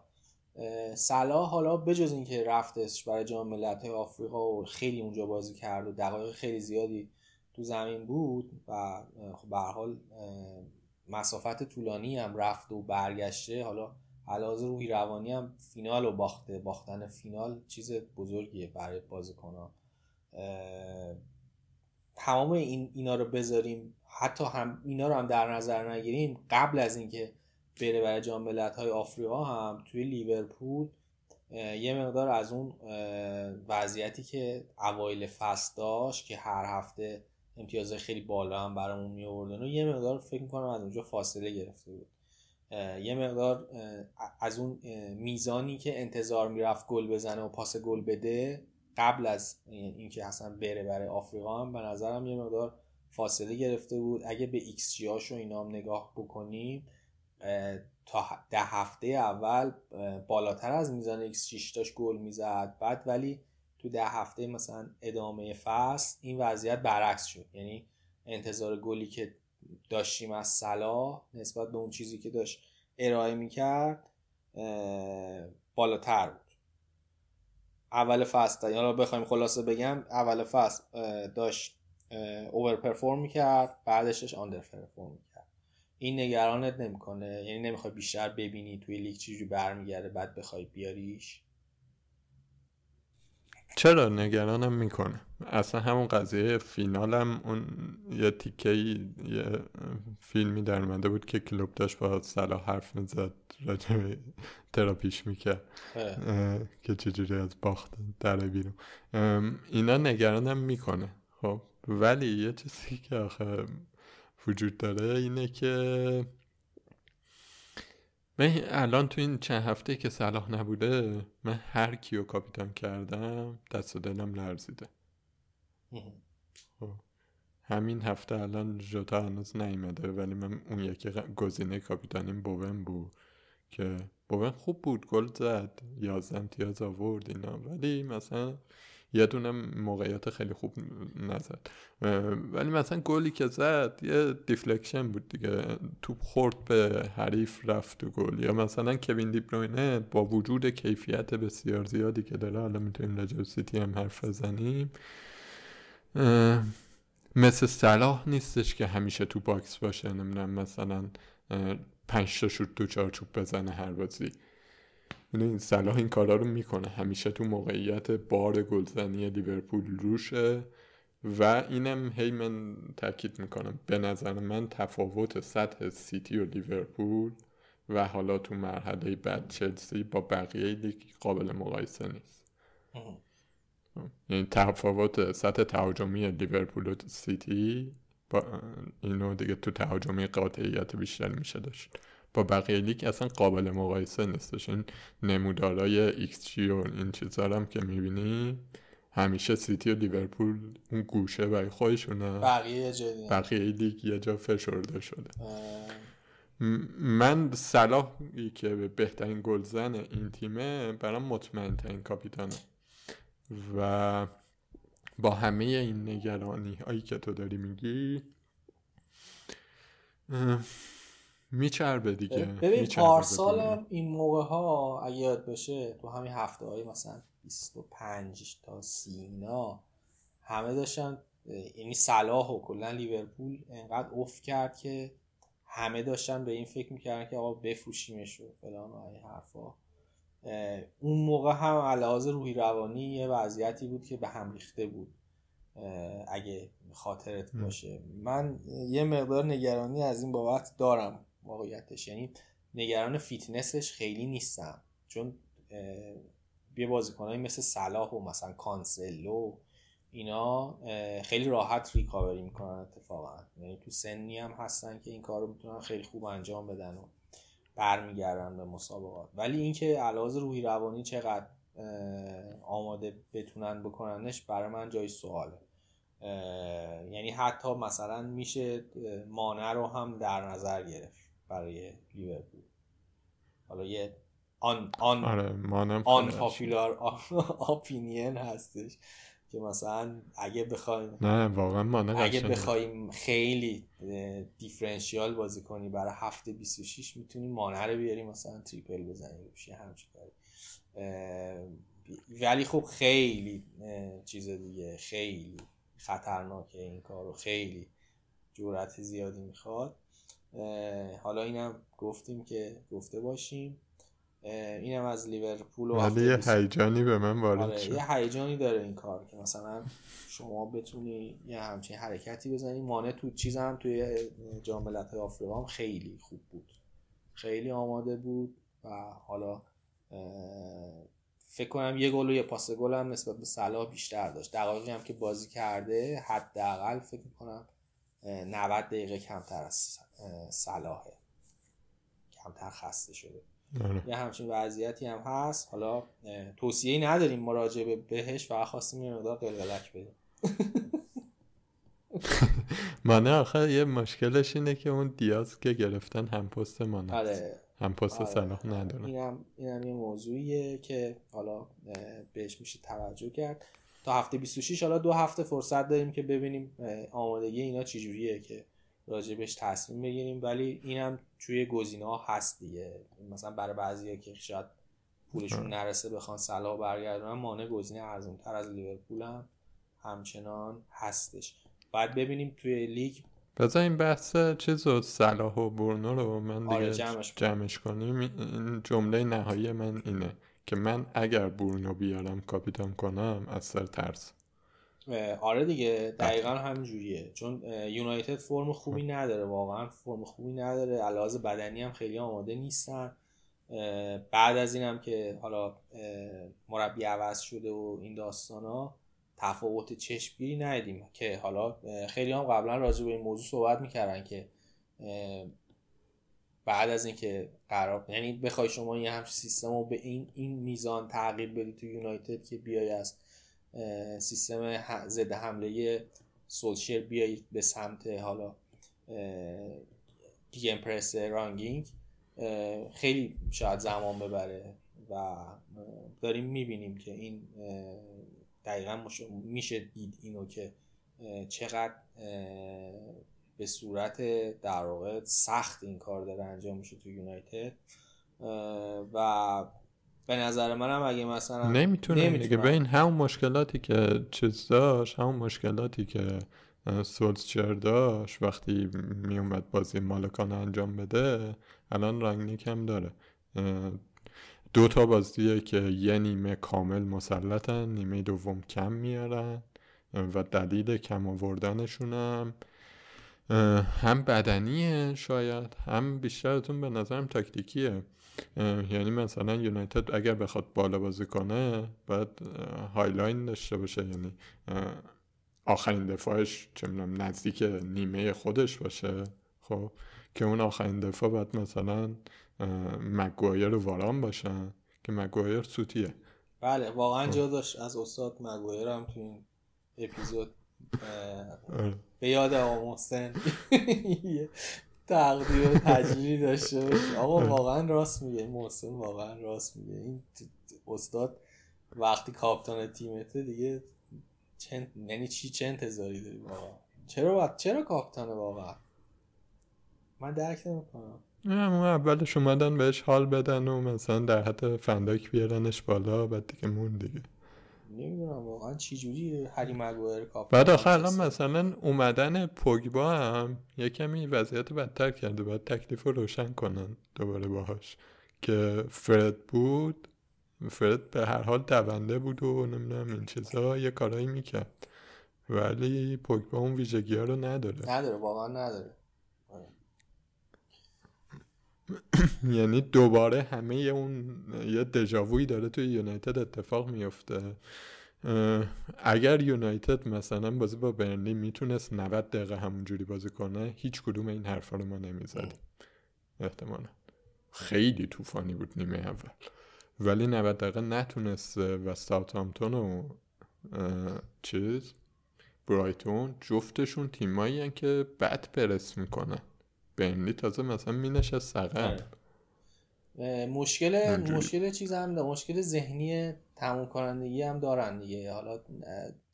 سلا حالا بجز اینکه رفتش برای جام ملت‌های آفریقا و خیلی اونجا بازی کرد و دقایق خیلی زیادی تو زمین بود و خب به حال مسافت طولانی هم رفت و برگشته حالا علاوه روحی روانی هم فینال رو باخته. باختن فینال چیز بزرگیه برای بازیکنان تمام این اینا رو بذاریم. حتی هم اینا رو هم در نظر نگیریم. قبل از اینکه بره برای جام ملت‌های آفریقا هم توی لیورپول یه مقدار از اون وضعیتی که اوایل فصل داشت که هر هفته امتیاز خیلی بالا هم برامون می آوردن و یه مقدار فکر می‌کنم از اونجا فاصله گرفته بود. یه مقدار از اون میزانی که انتظار می‌رفت گل بزنه و پاس گل بده قبل از اینکه اصلا بره برای آفریقا هم به نظرم یه مقدار فاصله گرفته بود. اگه به ایکس جی هاش و اینا هم نگاه بکنیم تا ده هفته اول بالاتر از میزان ایکس جیش داشت گل می‌زد. بعد ولی تو ده هفته مثلا ادامه فصل این وضعیت برعکس شد. یعنی انتظار گلی که داشتیم از صلاح نسبت به اون چیزی که داشت ارائه می‌کرد بالاتر بود. اول فصل یعنی بخوایم خلاصه بگم اول فصل داشت اوور پرفورم می‌کرد بعدش داشت آندر پرفورم می‌کرد. این نگرانت نمی‌کنه یعنی نمی‌خوای بیشتر ببینی توی لیگ چجوری برمیگرده بعد بخوای بیاریش. چرا نگرانم می‌کنه؟ اصلا همون قضیه فینالم اون یه تیکه یه فیلمی در منده بود که کلوب داشت با صلاح حرف می‌زد راجع تراپیش می‌کرد. که چجوری از باخت در بیرون. اینا نگرانم می‌کنه. خب ولی یه چیزی که آخه وجود داره اینه که من الان تو این چند هفته که صلاح نبوده من هر کیو کاپیتان کردم دست و دلم لرزیده. خب. همین هفته الان جوتا هنوز نیمده ولی من اون یکی گزینه کاپیتانیم بوون بود که بوون خوب بود گل زد یازده امتیاز آورد اینا. ولی مثلا یه دونه موقعیت خیلی خوب نزد. ولی مثلا گلی که زد یه deflection بود دیگه. توپ خورد به حریف رفت و گل. یا مثلا کوین دیبروینه با وجود کیفیت بسیار زیادی که داره حالا می‌تونیم راجع سیتی هم حرف بزنیم. مثل صلاح نیستش که همیشه تو box باشه. نمی‌دونم مثلا پنج تا شوت تو چارچوب بزنه هر بازی. این صلاح این کارا رو می‌کنه. همیشه تو موقعیت بار گلزنی لیورپول روشه و اینم هی من تاکید می‌کنم. به نظر من تفاوت سطح سیتی و لیورپول و حالا تو مرحله بعد چلسی با بقیه لیگ قابل مقایسه نیست. یعنی تفاوت سطح تهاجمی لیورپول و سیتی با اینو دیگه تو تهاجمی قاطعیت بیشتر میشه داشت. با بقیه لیگ اصلا قابل مقایسه نیستش این نمودارای ایکس جی و این چیزا هم که می‌بینی همیشه سیتی و لیورپول اون گوشه برای خودشونه. بقیه بقیه لیگ یه جا فشرده شده. من صلاحی که بهترین گلزن این تیمه برام مطمئن ترین کاپیتانه. و با همه این نگرانی هایی که تو داری میگی میچربه دیگه. ببین پارسال این موقع ها اگه یاد باشه تو همین هفته های مثلا 25 تا 30 اینا همه داشتن یعنی صلاح و کلا لیورپول انقدر اوف کرد که همه داشتن به این فکر می‌کردن که آقا بفروشیمش و فلان و این حرفا. اون موقع هم از لحاظ روحی روانی یه وضعیتی بود که به هم ریخته بود اگه خاطرت باشه. من یه مقدار نگرانی از این بابت دارم. واقعیتش. یعنی نگران فیتنسش خیلی نیستم. چون یه بازیکنایی مثل صلاح و مثلا کانسلو اینا خیلی راحت ریکاوری می‌کنن اتفاقا. یعنی تو سنی هم هستن که این کار رو می‌تونن خیلی خوب انجام بدن و برمیگردن به مسابقات. ولی اینکه علاوه روحی روانی چقدر آماده بتونن بکننش برای من جای سواله. یعنی حتی مثلا میشه مانع رو هم در نظر گرفت. برای لیورپول. حالا یه آن آن آره آن پاپولار اپینین هستش که مثلا اگه بخوایم نه واقعا اگه بخوایم خیلی دیفرنشیال بازی کنی برای هفته 26 می‌تونی مانع رو بیاری مثلا تریپل بزنی روش همچین کاری. ولی خب خیلی چیز دیگه خیلی خطرناکه این کارو خیلی جورت زیادی می‌خواد. حالا اینم گفتیم که گفته باشیم. اینم از لیورپول و یه هیجانی به من وارد آره، شد. یه هیجانی داره این کار که مثلا شما بتونی یه همچین حرکتی بزنی. مانع تو چیز هم توی جام ملت‌های آفریقا هم خیلی خوب بود. خیلی آماده بود و حالا فکر کنم یه گل و یه پاس گل هم نسبت به صلاح بیشتر داشت. دقایقی هم که بازی کرده حداقل فکر کنم 90 دقیقه کمتر از صلاحه. کمتر خسته شده. آره. یه همچین وضعیتی هم هست. حالا توصیه نداریم مراجعه بهش و خواستیم یه مقدار قلقلک بدیم. مانه آخر یه مشکلش اینه که اون دیاز که گرفتن هم پست مانه آره. هم پست آره. صلاح ندارن اینم اینم یه موضوعیه که حالا بهش میشه توجه کرد. تا هفته 26 حالا دو هفته فرصت داریم که ببینیم آمادگی اینا چجوریه که راجبش تصمیم بگیریم. ولی اینم توی گزینه ها هست دیگه. مثلا برای بعضی که شاید پولشون نرسه بخوان صلاح برگردونن مانع گزینه ارزون تر از لیورپول هم همچنان هستش. بعد ببینیم توی لیگ. بذار این بحث چیز و صلاح و برنو رو من آره دیگه جمعش, جمعش کنیم. این جمله نهایی من اینه. که من اگر برونو بیارم کاپیتان کنم از سر ترس. آره دیگه دقیقا همینجوریه چون یونایتد فرم خوبی نداره واقعا فرم خوبی نداره. علاوه بدنی هم خیلی آماده نیستن. بعد از اینم که حالا مربی عوض شده و این داستان ها تفاوت چشمگیری ندیدیم. که حالا خیلی هم قبلا راجع به این موضوع صحبت می‌کردن که بعد از اینکه قرار یعنی بخوای شما یه همچین سیستم رو به این این میزان تغییر بدی تو یونایتد که بیای از سیستم ضد حمله سولشیر بیای به سمت حالا گیم پرس رانگینگ خیلی شاید زمان ببره و داریم می‌بینیم که این دقیقا میشه دید اینو که چقدر به صورت در واقع سخت این کار داره انجام میشه تو یونایتد. و به نظر منم اگه مثلا نمی‌تونه دیگه به این همون مشکلاتی که چیز داشت همون مشکلاتی که سولسچر داشت وقتی میومد بازی مالکان انجام بده الان رنگنیک هم داره. دو تا بازیه که یه نیمه کامل مسلطن نیمه دوم کم میارن و دلیل کم آوردنشونم. هم بدنیه شاید هم بیشترتون به نظرم تاکتیکیه. یعنی مثلا یونایتد اگر بخواد بالا بازی کنه باید high line داشته باشه. یعنی آخرین دفاعش چه نزدیک نیمه خودش باشه. خب که اون آخرین دفاع باید مثلا مگوایر و واران باشن که مگوایر سوتیه. بله واقعا جا داشت از استاد مگوایر هم تو این اپیزود. به یاد آقا محسن. تقدیر و تجلیلی داشته آقا آره. واقعا راست میگه. محسن واقعا راست میگه. این استاد وقتی کاپتان تیمته دیگه چند یعنی چی؟ چه انتظاری داری واقعا؟ چرا باید چرا کاپتانه واقعا؟ من درک نمی‌کنم. اون اولش اومدن بهش حال بدن و مثلا در حد فنداک بیارنش بالا بعد دیگه مون دیگه. نمی‌دونم واقعا چی جوری هری مگوایر کاپ بعد آخه الان مثلا اومدن پوگبا هم یه کمی وضعیت بدتر کرده باید تکلیف رو روشن کنن دوباره باهاش. که فرد بود فرد به هر حال دونده بود و نمی‌دونم این چیزا یه کارایی می‌کرد. ولی پوگبا اون ویژگی ها رو نداره. نداره واقعا نداره. یعنی دوباره همه اون یه دژاوویی داره توی یونایتد اتفاق میفته. اگر یونایتد مثلا بازی با برنلی می‌تونست 90 دقیقه همونجوری بازی کنه هیچ کدوم این حرفا رو ما نمی‌زدیم. احتمالا. خیلی طوفانی بود نیمه اول. ولی 90 دقیقه نتونسته و ساوثهامپتون و چیز برایتون جفتشون تیمایی که بد پرس می‌کنن. بینلی تازه مثلا مینشه سقم آره. مشکل مشکل چیز هم ده. مشکل ذهنی تموم کنندگی هم دارن دیگه. حالا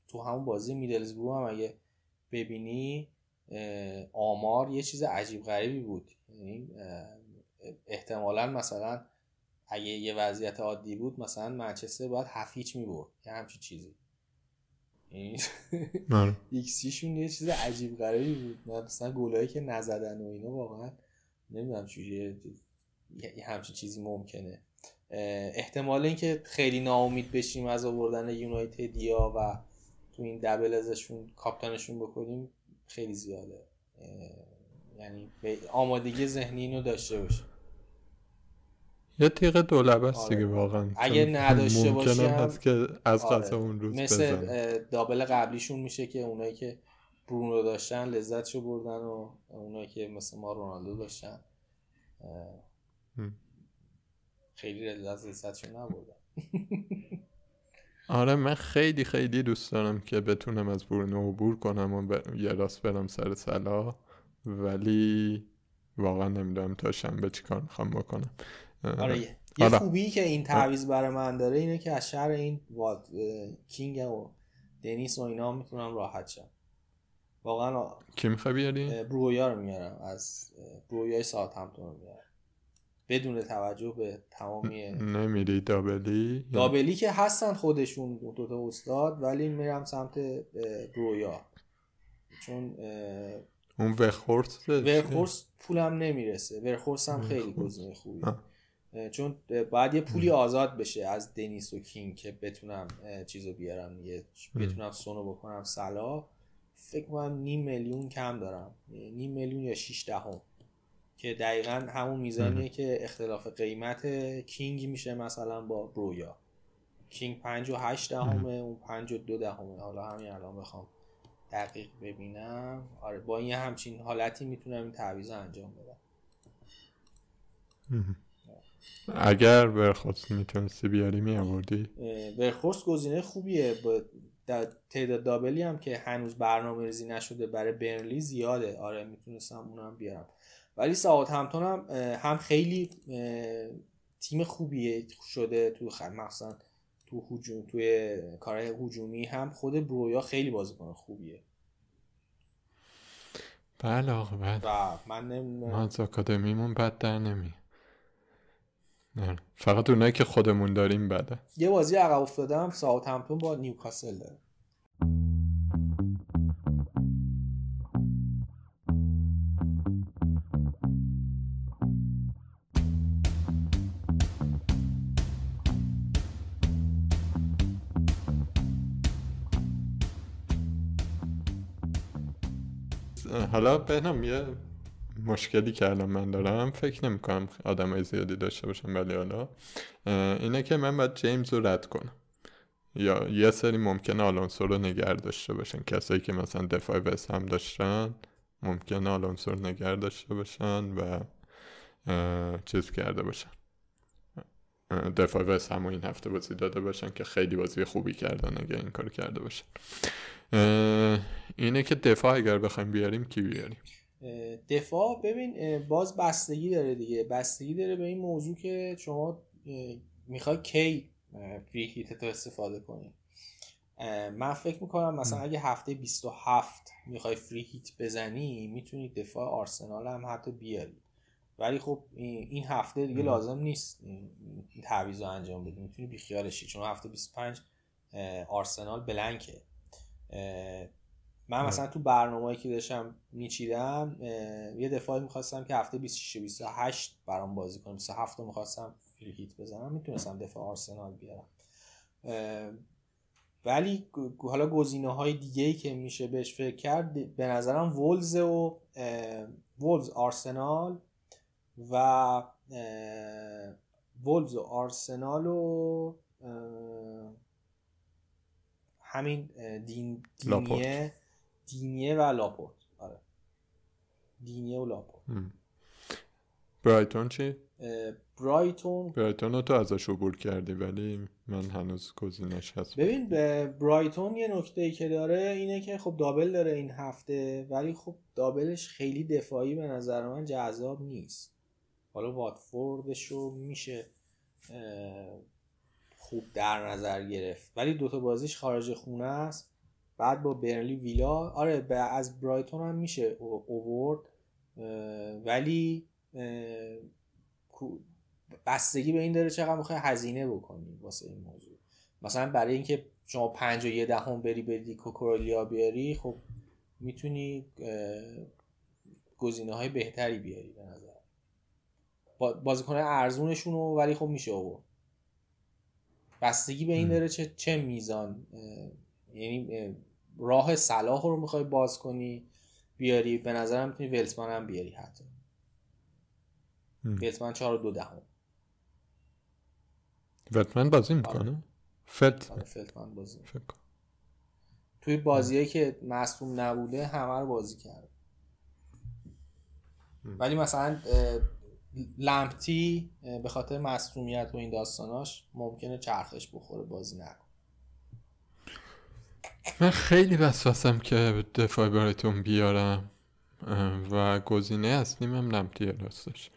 تو همون بازی میدلزبرو هم اگه ببینی آمار یه چیز عجیب غریبی بود. یعنی احتمالا مثلا اگه یه وضعیت عادی بود مثلا منچستر باید هفیچ می برد یه همچین چیزی. ایکسیشون آره. یه چیز عجیب غریبی بود. مثلا گلایی که نزدن و اینا واقعا نمی‌دونم چجوری یه همچین چیزی ممکنه. احتمال اینکه خیلی ناامید بشیم از آوردن یونایتدیا و تو این دبل ازشون کاپتانشون بکنیم خیلی زیاده. یعنی آمادگی ذهنی اینو داشته باشیم. یه تیغ دولبه است دیگه آره. واقعا. اگه نداشته باشی هست که از آره. اون روز مثل دابل قبلیشون میشه که اونایی که برونو داشتن لذتشو بردن و اونایی که مثل ما رونالدو داشتن خیلی لذت لذتشو نبردن. آره من خیلی خیلی دوست دارم که بتونم از برونو عبور کنم و یه راست برم سر سلا ولی واقعا نمی‌دونم تا شنبه چی کار می‌خوام بکنم. آره. یه آره. خوبی که این تعویض برای من داره اینه که از شهر این واد کینگ و دنیس و اینا می‌تونم راحت شم. واقعا کی می‌خوای بیاری؟ برویا رو میارم. از برویای ساعت همتون رو میارم. بدون توجه به تمامی نمیری دابلی؟ دابلی که هستن خودشون دو تا استاد ولی میرم سمت برویا. چون اون وخورس وخورس پولم نمی‌رسه. وخورس هم خیلی گزینه خوبیه. چون باید یه پولی آزاد بشه از دنیس و کینگ که بتونم چیزو بیارم یه بتونم سونو بکنم سلا. فکر کنم نیم میلیون کم دارم. نیم میلیون یا 6 دهم. که دقیقا همون میزانیه که اختلاف قیمت کینگ میشه مثلا با برویا کینگ 5 و 8 دهمه اون 5 و 2 دهمه. حالا همین الان بخوام دقیق ببینم. آره با این همچین حالتی می‌تونم این تعویض انجام بدم. اگر ورخوست می‌تونستی بیاری میآوردی؟ ورخوست گزینه خوبیه. با تعداد دابلی هم که هنوز برنامه ریزی نشده برای برنلی زیاده. آره می‌تونستم اونم بیارم. ولی ساوت همتون هم هم خیلی تیم خوبیه شده تو مثلا تو هجوم توی کارهای هجومی هم. خود برویا خیلی بازیکن خوبیه. بله آقا بله. من نم... ما از آکادمیمون بد در نمی نه. فقط اونایی که خودمون داریم بده. یه بازی عقب افتادم ساوت همتون با نیوکاسل داره. حالا بهنام یه مشکلی که الان من دارم فکر نمی کنم آدم زیادی داشته باشم ولی حالا اینه که من باید جیمز رو رد کنم. یا یه سری ممکنه آلونسو رو نگر داشته باشن. کسایی که مثلا دفاع وست هم داشتن ممکنه آلونسو رو نگر داشته باشن و چیز کرده باشن. دفاع وست هم این هفته بازی داده باشن که خیلی بازی خوبی کردن اگه این کار کرده باشن. اینه که دفاع اگر بخوایم بیاریم کی بیاریم؟ دفاع ببین باز بستگی داره دیگه. بستگی داره به این موضوع که شما می‌خوای کی فری هیت تو استفاده کنی. من فکر می‌کنم مثلا اگه هفته 27 می‌خوای فری هیت بزنی می‌تونی دفاع آرسنال هم حتی بیاری. ولی خب این هفته دیگه لازم نیست این تعویض رو انجام بدی. می‌تونی بیخیالشی. چون هفته 25 آرسنال بلنکه. من مثلا تو برنامه‌ای که داشتم میچیدم یه دفاعی می‌خواستم که هفته 26 28 برام بازی کنم. 27 رو می‌خواستم فری هیت بزنم. می‌تونستم دفاع آرسنال بیارم. ولی حالا گزینه های دیگه ای که میشه بهش فکر کرد به نظرم ولز و ولز آرسنال و ولز و آرسنال و همین دین دینیه دینیه و لاپورت. آره. دینیه و لاپورت. برایتون چی؟ برایتون برایتون رو تو ازش عبور کردی ولی من هنوز گزینش هست. ببین برایتون یه نکته ای که داره اینه که خب دابل داره این هفته ولی خب دابلش خیلی دفاعی به نظر من جذاب نیست. حالا واتفوردش رو میشه خوب در نظر گرفت. ولی دوتا بازیش خارج خونه است. بعد با برنلی ویلا آره از برایتون هم میشه اوورد ولی بستگی به این داره چقدر می‌خوای هزینه بکنی واسه این موضوع. مثلا برای اینکه شما پنج و یه دهم بری بری کوکورولیا بیاری خب می‌تونی گزینه های بهتری بیاری به نظر. بازیکن ارزونشون ولی خب میشه آورد بستگی به این داره چه, چه میزان یعنی راه صلاح رو می‌خوای باز کنی بیاری به نظرم می‌تونی ولسمن هم بیاری حتی. ولسمن چهار و دو دهم. ولتمن بازی می‌کنه؟ آره. فلتمن بازی. توی بازیه که مصوم نبوده همه رو بازی کرد. ولی مثلا لمپتی به خاطر مصومیت و این داستاناش ممکنه چرخش بخوره بازی نکن من خیلی وسوسم که دفاع برایتون بیارم و گزینه اصلیم هم لمپتی راستش.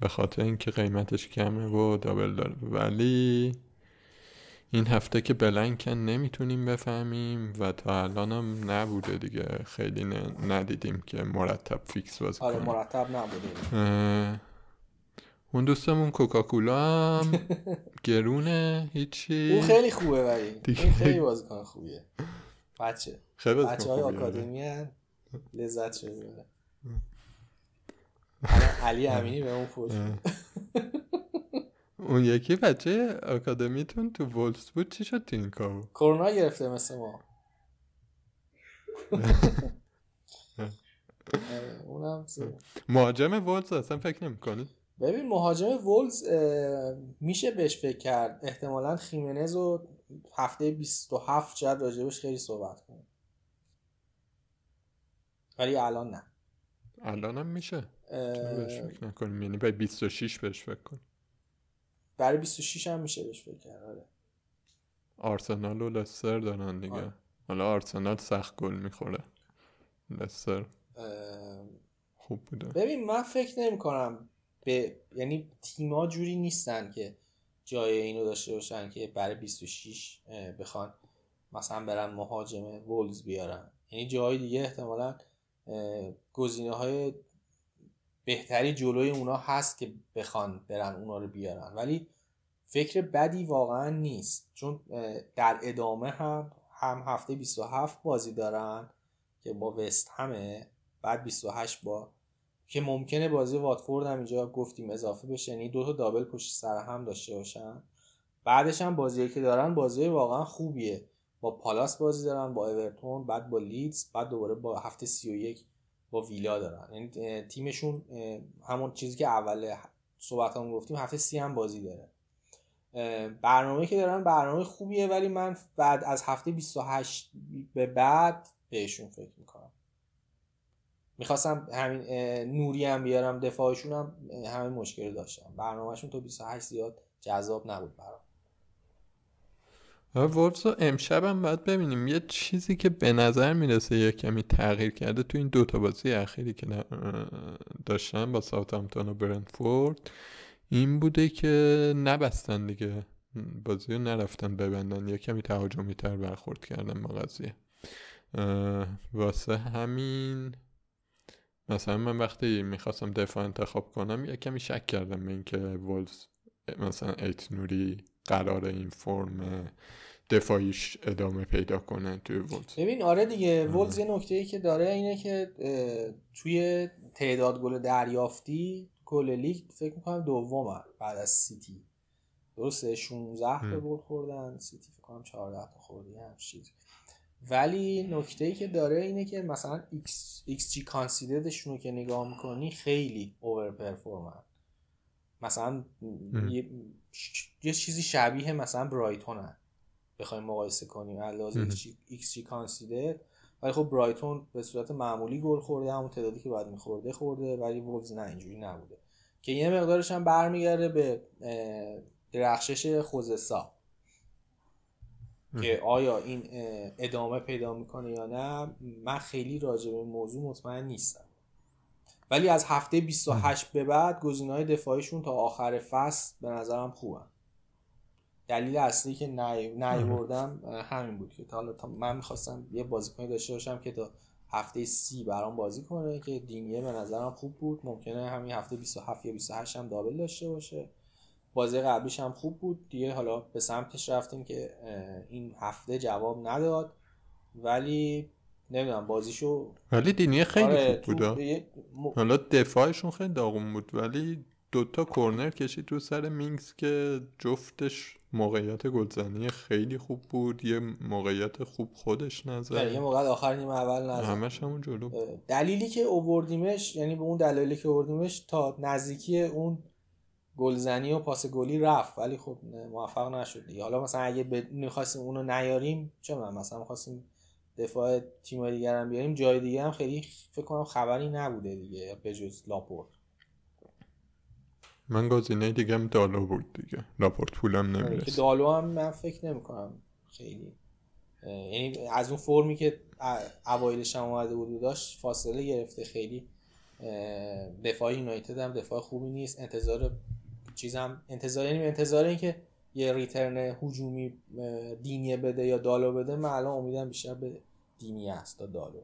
به خاطر اینکه قیمتش کمه و دابل داره. ولی این هفته که بلنکن نمی‌تونیم بفهمیم و تا الان هم نبوده دیگه. خیلی ندیدیم که مرتب فیکس بازی آره مرتب نبوده. اون دوستمون کوکاکولا هم گرونه هیچی. اون خیلی خوبه ولی. خیلی بازیکن خوبیه. بچه. خیلی بچه های آکادمی هن لذت شده علی امینی به اون پوش اون یکی بچه آکادمیتون تو وولفز بود. چی شد تو این کارو کرونا گرفته مثل ما. اونم مهاجم وولز اصلا فکر نمی ببین مهاجم وولز میشه بهش فکر کرد. احتمالا خیمنز رو هفته 27 شاید راجبش خیلی صحبت کنیم ولی الان نه. الان هم میشه. بهش فکر نکنیم یعنی برای 26 بهش فکر کن. برای 26 هم میشه بهش فکر کرد آره. آرسنال و لستر دارن دیگه. آره. حالا آرسنال سخت گل می‌خوره. لستر خوب بوده. ببین من فکر نمی کنم به یعنی تیما جوری نیستن که جای اینو داشته باشن که برای 26 بخوان مثلا برن مهاجم وولز بیارن. یعنی جای دیگه احتمالا گزینه های بهتری جلوی اونا هست که بخوان برن اونا رو بیارن. ولی فکر بدی واقعا نیست. چون در ادامه هم هم هفته 27 بازی دارن که با وست همه بعد 28 با که ممکنه بازی واتفورد هم اینجا گفتیم اضافه بشه. یعنی دو تا دابل پشت سر هم داشته باشن. بعدش هم بازی که دارن بازی واقعا خوبیه. با پالاس بازی دارن با اورتون بعد با لیدز بعد دوباره با هفته 31 با ویلا دارن. یعنی تیمشون همون چیزی که اول صحبت هم گفتیم هفته سی هم بازی داره. برنامه که دارن برنامه خوبیه ولی من بعد از هفته 28 به بعد بهشون فکر می‌کنم. می‌خواستم همین نوری هم بیارم دفاعشون هم همین مشکل داشتم. برنامهشون تو 28 زیاد جذاب نبود برام. وولفز امشب هم باید ببینیم. یه چیزی که به نظر می‌رسه یه کمی تغییر کرده تو این دوتا بازی اخیری که داشتن با ساوثهامپتون و برنتفورد این بوده که نبستن دیگه. بازی رو نرفتن ببندن. یه کمی تهاجمی تر برخورد کردن با قضیه. واسه همین مثلا من وقتی می‌خواستم دفاع انتخاب کنم یه کمی شک کردم به اینکه وولز مثلا آیت نوری قرار این فرم دفاعیش ادامه پیدا کنه توی وولز ببین آره دیگه وولز یه نکته ای که داره اینه که توی تعداد گل دریافتی کل لیگ فکر می‌کنم دوم بعد از سیتی. درسته؟ 16 تا گل خوردن سیتی فکر کنم 14 تا خورده ولی نکته ای که داره اینه که مثلا xG conceded شون رو که نگاه می‌کنی خیلی overperform مثلا یه،, یه چیزی شبیه مثلا برایتون هست بخوایم مقایسه کنیم. از لحاظ xG conceded ولی خب برایتون به صورت معمولی گل خورده همون تعدادی که باید میخورده خورده ولی وولز نه اینجوری نبوده. که یه مقدارش هم برمیگرده به درخشش ژوزه سا که آیا این ادامه پیدا می‌کنه یا نه من خیلی راجع به موضوع مطمئن نیستم. ولی از هفته 28 به بعد های دفاعیشون تا آخر فصل به نظرم خوبن. دلیل اصلی که نیوردم همین بود که تا حالا من می‌خواستم یه بازیکنی داشته باشم که تا هفته سی برام بازی کنه که دینیه به نظرم خوب بود. ممکنه همین هفته 27 یا 28 هم دابل داشته باشه. بازی قبلیش هم خوب بود. دیگه حالا به سمتش رفتیم که این هفته جواب نداد. ولی نمی‌دونم بازیشو ولی دینیه خیلی آره خوب بود حالا دفاعشون خیلی داغون بود ولی دوتا کورنر کشید رو سر مینگز که جفتش موقعیت گلزنی خیلی خوب بود یه موقعیت خوب خودش نظر. یه موقع آخر نیم اول نظر. همش همون جلو دلیلی که اووردیمش یعنی به اون دلیلی که اووردیمش تا نزدیکی اون گلزنی و پاس گلی رفت ولی خب موفق نشد دیگه. حالا مثلا اگه ب... می‌خواستیم اونو نیاریم چه من مثلا می‌خواستیم دفاع تیم دیگر هم بیاریم جای دیگه هم خیلی فکر کنم خبری نبوده دیگه به جز لاپورت. من گزینه دیگه هم دالو بود دیگه. لاپورت پولم آره، نمی‌رسه دالو هم من فکر نمی کنم خیلی یعنی از اون فرمی که اوایلش هم اومده بود داشت فاصله گرفته. خیلی دفاع یونایتد هم دفاع خوبی نیست. انتظار چیزم انتظار یعنی انتظار این که یه ریترن هجومی دینیه بده یا دالو بده من الان امیدم بیشتر به دینی است تا دالو.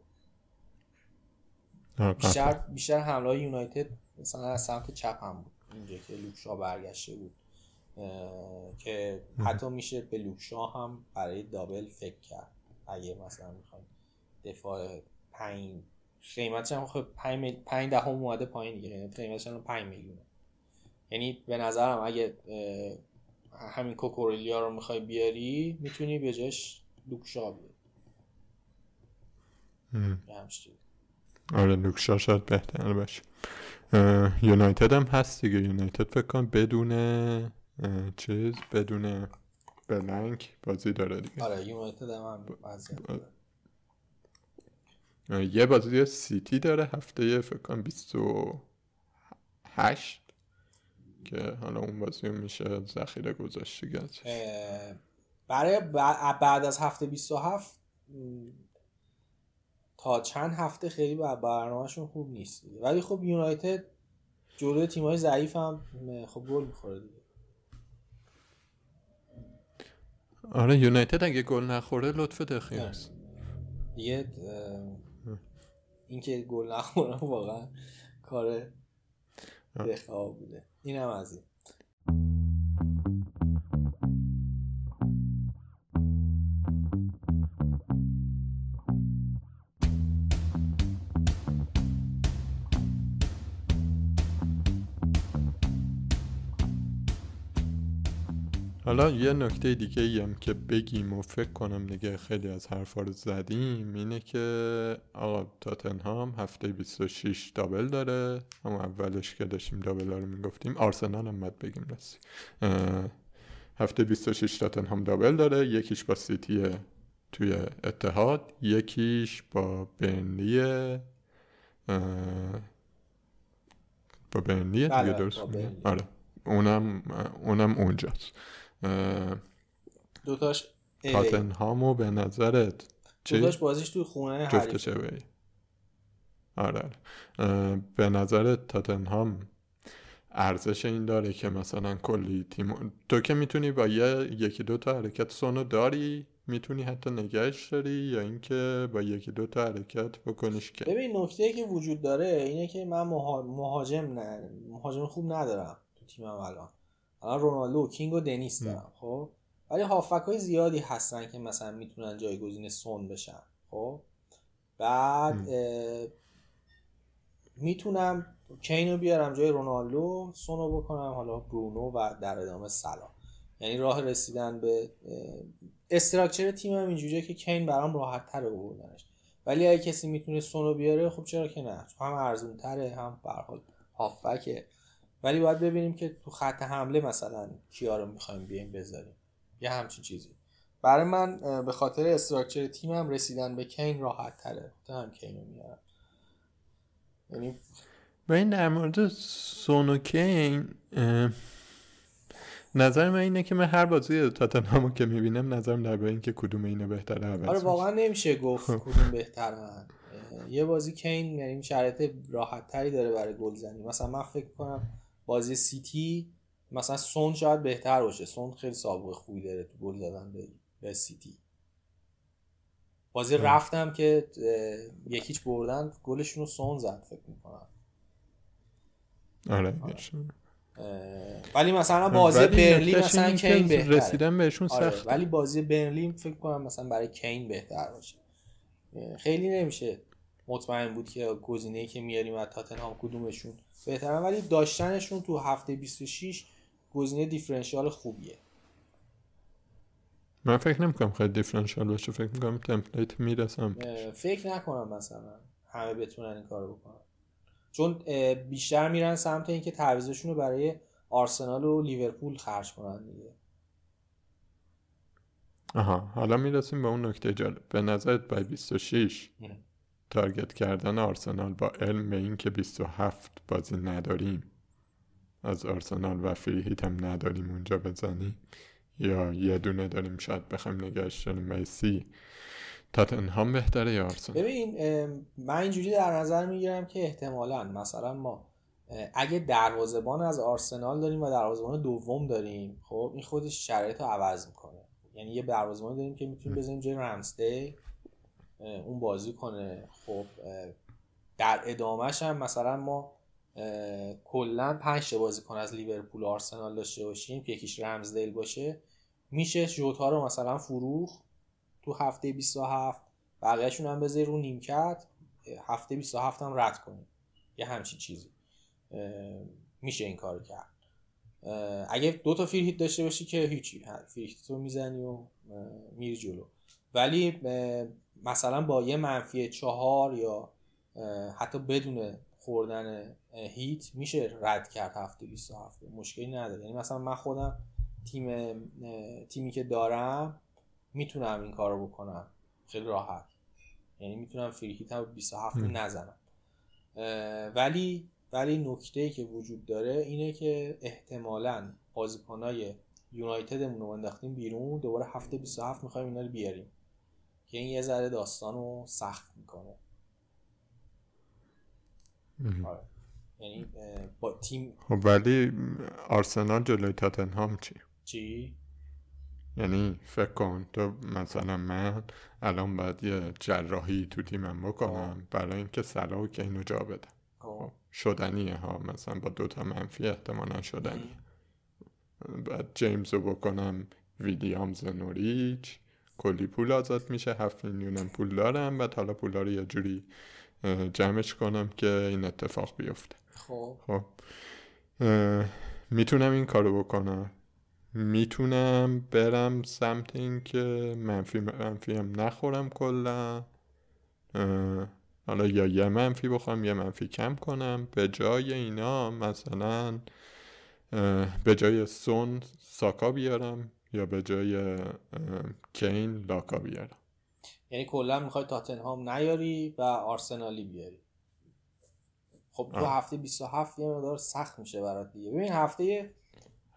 بیشتر بیشتر حمله یونایتد مثلا از سمت چپ هم بود. اینجا که لوکشا برگشته بود. که حتی میشه به لوکشا هم برای دابل فکر کرد. اگه مثلا می‌خوایم دفاع پنج قیمتش هم خب 5 دهم اومده پایین دیگه. یعنی قیمتش هم 5 میلیونه. یعنی به نظرم اگه همین کوکورلیا رو می‌خوای بیاری می‌تونی به جاش لوکشا بیاری. آره لوکشا شاید بهتر باشه. یونایتد هم هست دیگه. یونایتد فکر کنم بدون چیز بدون بلنک بازی داره دیگه. آره یونایتد هم, هم یه بازی سیتی داره هفته فکر کنم 28 که حالا اون بازی میشه ذخیره گذاشت دیگه. برای بعد از هفته 27 تا چند هفته خیلی بر برنامهشون خوب نیست ولی خب یونایتد جلوی تیمای ضعیف هم خب گل می‌خوره دیگه. آره یونایتد اگه گل نخوره لطف دخیل است. دیگه اینکه گل نخوره واقعا کار دخواه بوده. اینم از این. حالا یه نکته دیگه ای هم که بگیم و فکر کنم دیگه خیلی از حرفا رو زدیم اینه که آقا تاتنهام هفته 26 دابل داره اما اولش که داشتیم دابل ها رو می‌گفتیم آرسنال هم باید بگیم رسی هفته 26 تاتنهام دابل داره یکیش با سیتی توی اتحاد یکیش با برنلی با برنلی دیگه بله، درست. آره اونم اونم اونجاست. دوتاش. تاتنهامو به نظرت چی؟ دوتاش بازیش توی خونه اوی آره آره. به نظرت تاتنهام ارزش این داره که مثلا کلی تیم تو که می‌تونی با یه یکی دو تا حرکت سونو داری می‌تونی حتی نگهش داری یا اینکه با یکی دو تا حرکت بکنیش که ببین نکته که وجود داره اینه که من مها- مهاجم نه مهاجم خوب ندارم تو تیمم الان الان رونالدو و کینگ و دنیس دارم خب؟ ولی هافک های زیادی هستن که مثلا می‌تونن جایگزین سون بشن خب؟ بعد می‌تونم کین رو بیارم جای رونالدو سونو بکنم حالا برونو و در ادامه سلام یعنی راه رسیدن به استراکچر تیمم اینجوریه که کین برام راحت تره بردنش ولی اگه کسی می‌تونه سونو بیاره خب چرا که نه؟ هم ارزون تره هم به هر حال هافبکه. ولی باید ببینیم که تو خط حمله مثلا کیا رو می‌خوایم بیایم بذاریم. یه همچین چیزی. برای من به خاطر استراکچر تیمم رسیدن به کین راحت تره. هم کین رو میارم. یعنی و این در مورد سونوکین اه، نظر من اینه که من هر بازی تاتنهامو که می‌بینم نظرم درباره این که کدوم اینو بهتره عوض آره. واقعا نمیشه گفت کدوم بهترن یه بازی کین یعنی شرایط راحت تری داره برای گلزنی مثلا من فکر کنم بازی سیتی مثلا سون شاید بهتر باشه. سون خیلی سابقه خوبی داره تو گل زدن به, به سیتی. بازی. رفتم که یکیچ بردن گلشون رو سون زد فکر می‌کنم. آره آره. ولی مثلا بازی برلین نکتهش مثلا کین بهتره. رسیدن بهشون آره سخت ولی بازی برلین فکر کنم مثلا برای کین بهتر باشه. خیلی نمیشه. مطمئن بود که گزینه‌ای که میاریم از تاتنهام کدومشون بهتره ولی داشتنشون تو هفته 26 گزینه دیفرنشیال خوبیه. من فکر نمی‌کنم خیلی دیفرنشیال باشه فکر می‌کنم تمپلیت می‌رسم. فکر نکنم مثلا همه بتونن این کارو بکنن. چون بیشتر میرن سمت اینکه تعویضشون رو برای آرسنال و لیورپول خرج کنن دیگه. آها حالا می‌رسیم به اون نکته جالب. به نظرت بای 26 ام. تارگت کردن آرسنال با علم به این که 27 بازی نداریم. از آرسنال و فری هیت هم نداریم اونجا بزنی. یا یه دونه داریم شاید بخوایم نگهش داریم برای سی تاتنهام بهتره یا آرسنال؟ ببین من اینجوری در نظر می‌گیرم که احتمالا مثلا ما اگه دروازبان از آرسنال داریم و دروازبان دوم داریم خب این خودش شرایط رو عوض می‌کنه. یعنی یه دروازبان داریم که می‌تونیم بزنیم جای رمزدی اه، اون بازی کنه. خب در ادامهش هم مثلا ما کلا پنج تا بازیکن از لیورپول و آرسنال داشته باشیم که یکیش رمزدیل باشه. میشه جوتا رو مثلا فروخ تو هفته 27 بقیهشون هم بذاری رو نیمکت هفته 27 هم رد کنی یه همچین چیزی. میشه این کارو کرد. اگه دو تا فری هیت داشته باشی که هیچی فری هیت رو می‌زنی و میری جلو. ولی مثلا با یه منفی چهار یا حتی بدون خوردن هیت میشه رد کرد هفته 27 مشکلی نداره. یعنی مثلا من خودم تیم تیمی که دارم می‌تونم این کارو بکنم. خیلی راحت. یعنی می‌تونم فری هیت هم 27 رو م. نزنم. ولی ولی نکته ای که وجود داره اینه که احتمالا بازیکنای یونایتدمون رو انداختیم بیرون. دوباره هفته 27 می‌خوایم اینا رو بیاریم. که این یه ذره داستان رو سخت می‌کنه. آره. یعنی با تیم خب ولی آرسنال جلوی تاتنهام چی؟ چی؟ یعنی فکر کن تو مثلا من الان باید یه جراحی تو تیمم بکنم برای اینکه صلاح و کینو جا بدم خب. شدنیه ها. مثلا با دوتا منفی احتمالا شدنیه بعد جیمز رو بکنم ویلیامز نوریچ. کلی پول آزاد میشه هفت میلیونم پول دارم بعد حالا پولا رو یه جوری جمعش کنم که این اتفاق بیفته. خب. خب. می‌تونم این کارو بکنم. می‌تونم برم سمت این که منفی منفی هم نخورم کلا. حالا یا یه منفی بخوام یه منفی کم کنم. به جای اینا مثلا به جای سون ساکا بیارم. یا به جای کین لاکا بیارم یعنی کلا می‌خوای تاتنهام نیاری و آرسنالی بیاری. خب تو. هفته 27 یه مقدار سخت میشه برات دیگه. ببین هفته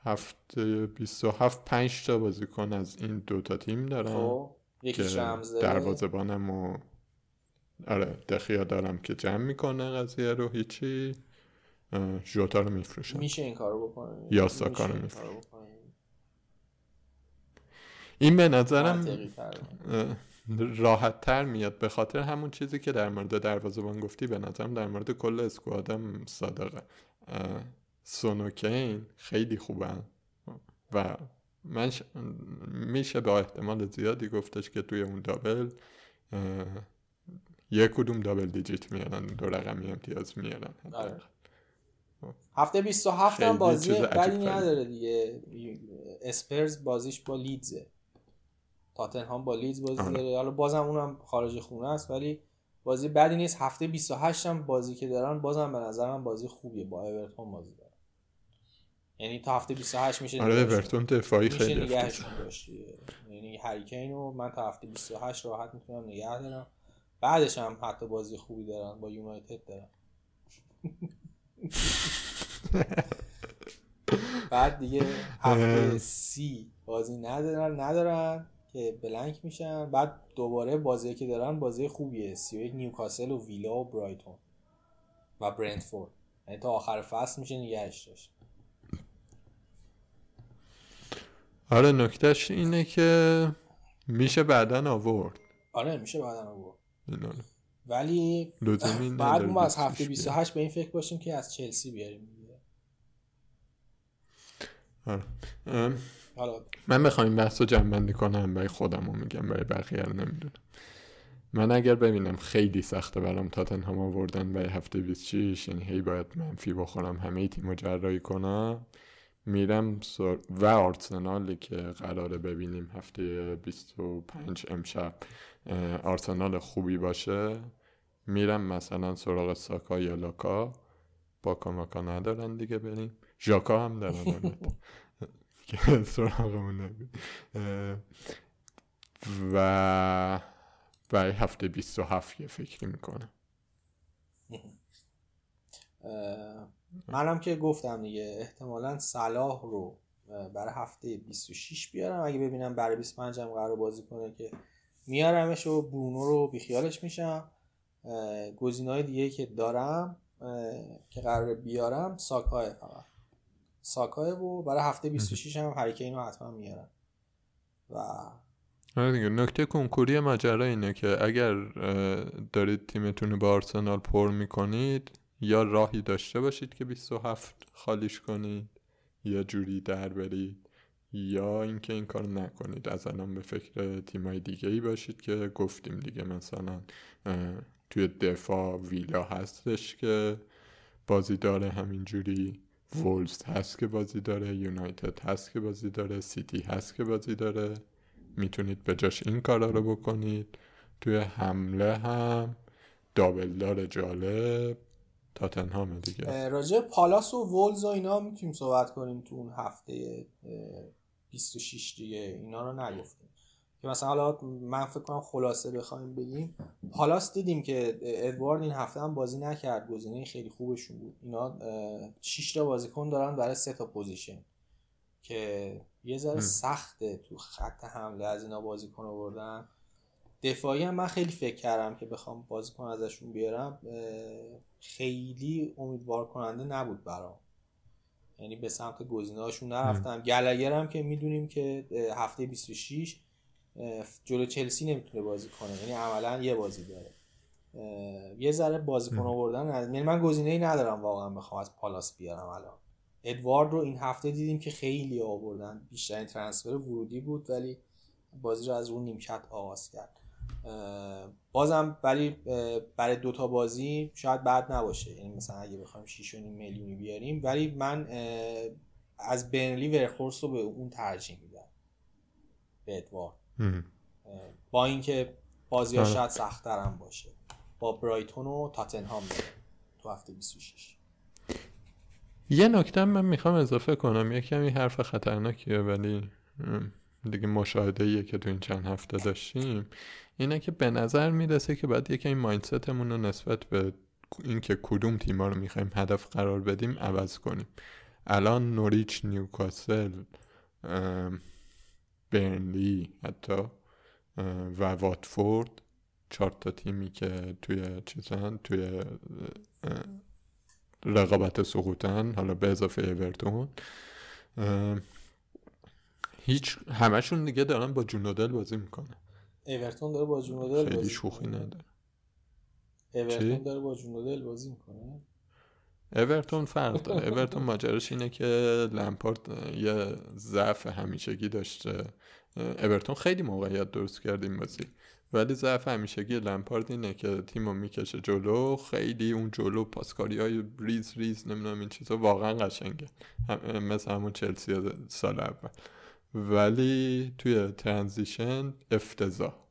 هفته 27 پنج تا بازیکن از این دوتا تیم دارم خب رمز داره دروازه‌بانم و آره دخیا دارم که جمع می‌کنه قضیه رو هیچی. اه، ژوتا رو میفروشم. میشه این کارو بکنی؟ یا ساکا رو بکنی. این به نظرم. راحت تر میاد. به خاطر همون چیزی که در مورد دروازه‌بان گفتی به نظرم در مورد کل اسکوادم صادقه. اه، سون و کین خیلی خوبن و من ش- میشه با احتمال زیادی گفتش که توی اون دابل یک کدوم دابل دیجیت میارن دو رقمی امتیاز میارن. آره. هفته 27 هم بازی بدی. نداره دیگه. اسپرز بازیش با لیدزه. تاتنهام با لیدز بازی آره. داره. حالا بازم اونم خارج خونه است ولی بازی بدی نیست. هفته 28 هم بازی که دارن بازم به نظر من بازی خوبیه. با اورتون بازی دارن. یعنی تا هفته 28 میشه آره. اورتون دفاعی خیلی دیگه. یعنی هریکین رو من تا هفته 28 راحت می‌تونم نگه دارم. بعدش هم حتی بازی خوبی دارن. با یونایتد دارن. بعد دیگه هفته سی بازی ندارن ندارن. که بلنک میشن. بعد دوباره بازی که دارن بازی خوبیه. 31 نیوکاسل و ویلا و برایتون و برنتفورد. یعنی تا آخر فصل میشه نگهش داشت آره نکتهش اینه که میشه بعدا آورد. آره میشه بعدا آورد. ولی بعد ما از هفته بیاد. 28 به این فکر باشیم که از چلسی بیاریم آره. من بخوام این بحث رو جمع کنم برای خودم رو میگم برای بقیه رو نمی‌دونم. من اگر ببینم خیلی سخته برام تاتنهام آوردن برای هفته 26 یعنی هی باید منفی بخورم همه تیم رو جراحی کنم میرم سر... و آرسنالی که قراره ببینیم هفته 25 امشب آرسنال خوبی باشه میرم مثلا سراغ ساکا یا لاکا باکا ماکا ندارن دیگه بریم. ژاکا هم دارن. که سراغمون نبود. و برای هفته 27 یه فکری می‌کنم. اه، منم که گفتم دیگه احتمالا صلاح رو برای هفته 26 بیارم. اگه ببینم برای 25 هم قرار بازی کنه که میارمش و برونو رو بیخیالش میشم. گزینه‌های دیگه که دارم که قرار بیارم ساکای فقط. ساکای و برای هفته 26 هم هریکین رو حتما میارم و آره دیگه نکته کنکوری ماجرا اینه که اگر دارید تیمتون رو با آرسنال پر می‌کنید یا راهی داشته باشید که 27 خالیش کنید یا جوری در برید یا اینکه این کار نکنید. از الان به فکر تیمای دیگه ای باشید که گفتیم دیگه مثلا توی دفاع ویلا هستش که بازی داره همینجوری. وولز هست که بازی داره یونایتد هست که بازی داره سیتی هست که بازی داره. می‌تونید به جاش این کارا رو بکنید. توی حمله هم دابلدار جالب. تاتنهام دیگه. راجع پالاس و وولز و اینا می‌تونیم صحبت کنیم تو اون هفته اه، 26 دیگه. اینا رو نگفتیم. که مثلا حالا من فکر کنم خلاصه بخوایم بگیم. پالاس دیدیم که ادوارد این هفته هم بازی نکرد. گزینه خیلی خوبشون بود. اینا 6 تا بازیکن دارن برای سه تا پوزیشن که یه ذره. سخته تو خط حمله از اینا بازیکن آوردن. دفاعی هم من خیلی فکر کردم که بخوام بازیکن ازشون بیارم. خیلی امیدوار کننده نبود برام. یعنی به سمت گزینه‌هاشون نرفتم. گلگر هم که می‌دونیم که هفته 26 جلو چلسی نمی‌تونه بازی کنه. یعنی عملا یه بازی داره. یه ذره بازیکن آوردن یعنی من گزینه ای ندارم واقعا بخوام از پالاس بیارم الان. ادوارد رو این هفته دیدیم که خیلی آوردن. بیشترین ترنسفر ورودی بود ولی بازی رو از اون نیمکت آغاز کرد. بازم ولی برای دوتا بازی شاید بعد نباشه. یعنی مثلا اگه بخوایم 6 میلیونی بیاریم ولی من از بنلی ورخورس رو به اون ترجیح میدم. به ادوارد. با اینکه بازی ها آره. شاید هم باشه. با برایتون و تاتنهام داره تو هفته 26 یه نکته من می‌خوام اضافه کنم. یه کمی حرف خطرناکیه ولی دیگه مشاهده که تو این چند هفته داشتیم. اینه که به نظر می‌رسه که باید یکی این مایندستمون رو نسبت به اینکه کدوم تیما رو می‌خوایم هدف قرار بدیم عوض کنیم. الان نوریچ نیوکاسل برنلی حتی و واتفورد. چهار تا تیمی که توی چیزن توی رقابت سقوطن حالا به اضافه اورتون. هیچ همشون دیگه دارن با جونودل بازی می‌کنه اورتون داره با جونودل خیلی شوخی نداره. اورتون داره با جونودل بازی می‌کنه؟ اورتون فرق داره. اورتون ماجراش اینه که لمپارد یه ضعف همیشگی داشته. اورتون خیلی موقعیت درست کرد این بازی. ولی ضعف همیشگی لمپارد اینه که تیمو می‌کشه جلو. خیلی اون جلو پاسکاری های ریز ریز نمی‌دونم این چیزا واقعا قشنگه. هم مثل همون چلسی سال اول. ولی توی transition افتضاح.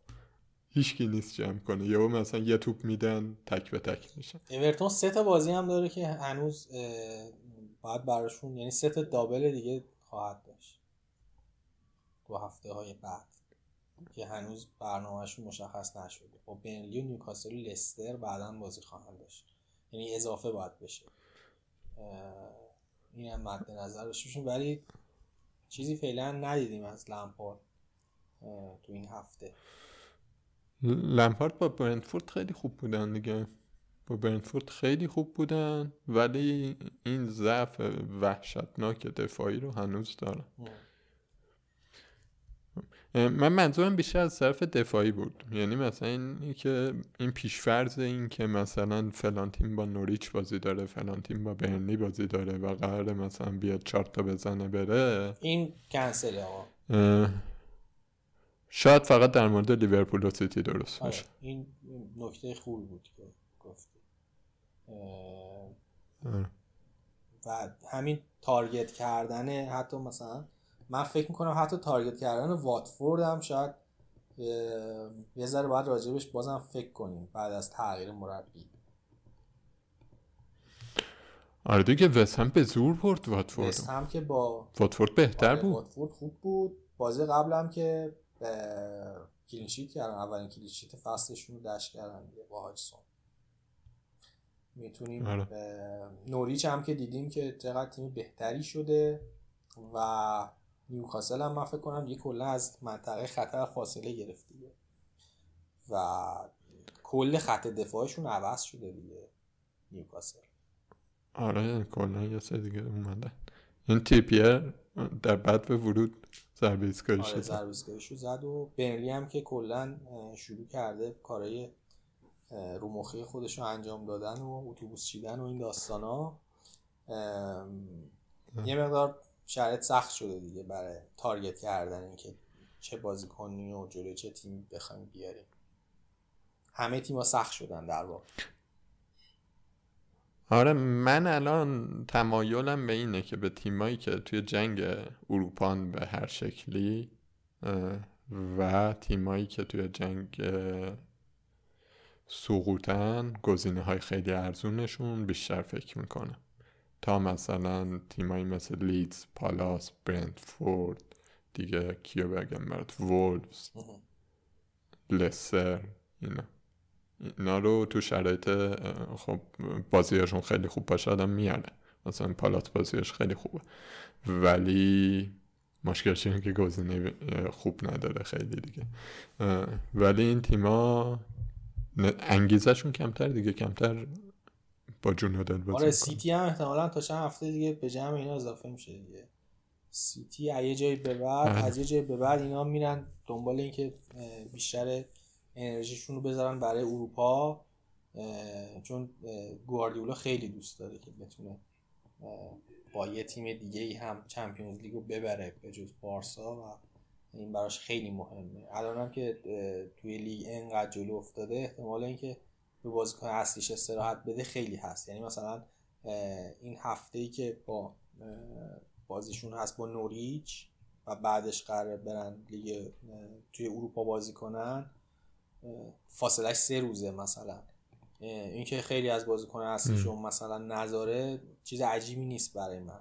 هیچکی نیست جمع کنه. یهو مثلا یه توپ میدن تک به تک میشن. اورتون سه تا بازی هم داره که هنوز باید براشون یعنی سه تا دابل دیگه خواهد داشت. دو هفته های بعد که هنوز برنامهشون مشخص نشده. با بنلی و نیوکاسل و لستر بعدا بازی خواهند داشت. یعنی اضافه باید بشه. این هم مد نظر ولی چیزی فعلا ندیدیم از لمپارد تو این هفته. لمپارد با برنتفورد خیلی خوب بودن دیگه. با برنتفورد خیلی خوب بودن ولی این ضعف وحشتناک دفاعی رو هنوز دارن. من منظورم بیشتر از طرف دفاعی بود. یعنی مثلا این که این پیشفرز این که مثلا فلان تیم با نوریچ بازی داره فلان تیم با برنلی بازی داره و قرار مثلا بیاد چهار تا بزنه بره. این کنسل آقا شاید فقط در مورد لیورپول و سیتی درست آره، باشه. این نکته خوبی بود که گفتی. آره. و همین تارگت کردن حتی مثلا من فکر می‌کنم حتی تارگت کردن واتفورد هم شاید یه ذره باید راجبش بازم فکر کنیم بعد از تغییر مربی. آره دیگه وست هم به زور برد واتفورد. وست هم که با واتفورد بهتر آره، بود. واتفورد خوب بود. بازی قبلم که clean sheet کردن اولین clean sheet فصلشون رو دشت کردن با هاجسون. می‌تونیم آره. نوریچ هم که دیدیم که چقدر تیم بهتری شده و نیوکاسل هم من فکر کنم یه کلا از منطقه خطر فاصله گرفت دیگه. و کل خط دفاعشون عوض شده دیگه نیوکاسل. آره کلا یه سه دیگه اومدن. این تیپیر در بعد به ورود. ضربه ایستگاهی آره شد زد. و برنلی هم که کلا شروع کرده کارهای رو مخی خودش رو انجام دادن و اتوبوس چیدن و این داستان ها یه مقدار شرایط سخت شده دیگه برای تارگت کردن اینکه چه بازیکنی و جلوی چه تیمی بخوایم بیاریم. همه تیم‌ها سخت شدن در واقع. آره من الان تمایلم به اینه که به تیمایی که توی جنگ اروپان به هر شکلی و تیمایی که توی جنگ سقوطن گزینه های خیلی ارزونشون بیشتر فکر می‌کنم. تا مثلا تیمایی مثل لیدز پالاس برنتفورد دیگه کیو بگم برات وولفز لسر اینا. اینا رو تو شرایط خب بازیاشون خیلی خوب باشه آدم میاره. مثلا پالات بازیش خیلی خوبه. ولی مشکلش اینه که گزینه خوب نداره خیلی دیگه. ولی این تیما انگیزشون کمتر دیگه کمتر با جون دل بازی آره سیتی هم احتمالا تا چند هفته دیگه به جمع اینا اضافه میشه دیگه. سیتی از یه جایی به بعد بله. از یه جایی به بعد اینا میرن دنبال اینکه بیشتر انرژیشون رو بذارن برای اروپا چون گواردیولا خیلی دوست داره که بتونه با یه تیم دیگه ای هم چمپیونز لیگو ببره به جز بارسا و این براش خیلی مهمه. الان هم که توی لیگ انقدر جلو افتاده احتمال اینکه به بازیکن اصلیش استراحت بده خیلی هست. یعنی مثلا این هفته ای که با بازیشون هست با نوریچ و بعدش قرار برن لیگ توی اروپا بازی کنن فاصلش سه روزه مثلا. اینکه خیلی از بازیکن اصلیشون مثلا نذاره چیز عجیبی نیست برای من.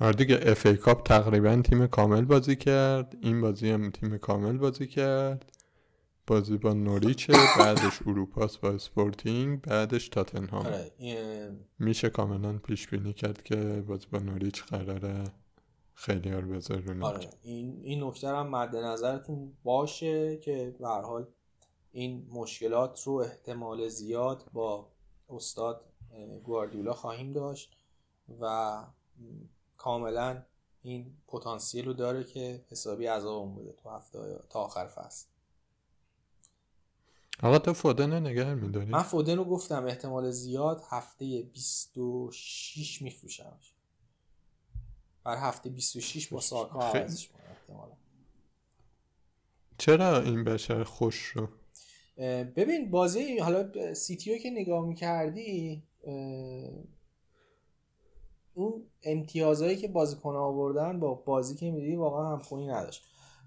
آره دیگه FA Cup تقریبا تیم کامل بازی کرد. این بازی هم تیم کامل بازی کرد. بازی با نوریچه بعدش اروپاس با اسپورتینگ بعدش تاتنهام. آره میشه کاملا پیش بینی کرد که بازی با نوریچ قراره خیلی ها رو آره این این نکته هم مد نظرتون باشه که به حال این مشکلات رو احتمال زیاد با استاد گواردیولا خواهیم داشت و کاملا این پتانسیل رو داره که حسابی عذابمون بده تو هفته تا آخر فصل. آقا تو فودن نگه میداری؟ من فودن رو گفتم احتمال زیاد هفته 26 میفروشمش. بر هفته 26 با ساکا عوضش احتمالا. چرا این بشر خوش رو؟ ببین بازی حالا سیتیو که نگاه می‌کردی اون امتیازهایی که بازیکن آوردن با بازی که می‌دیدی واقعا همخونی نداشت.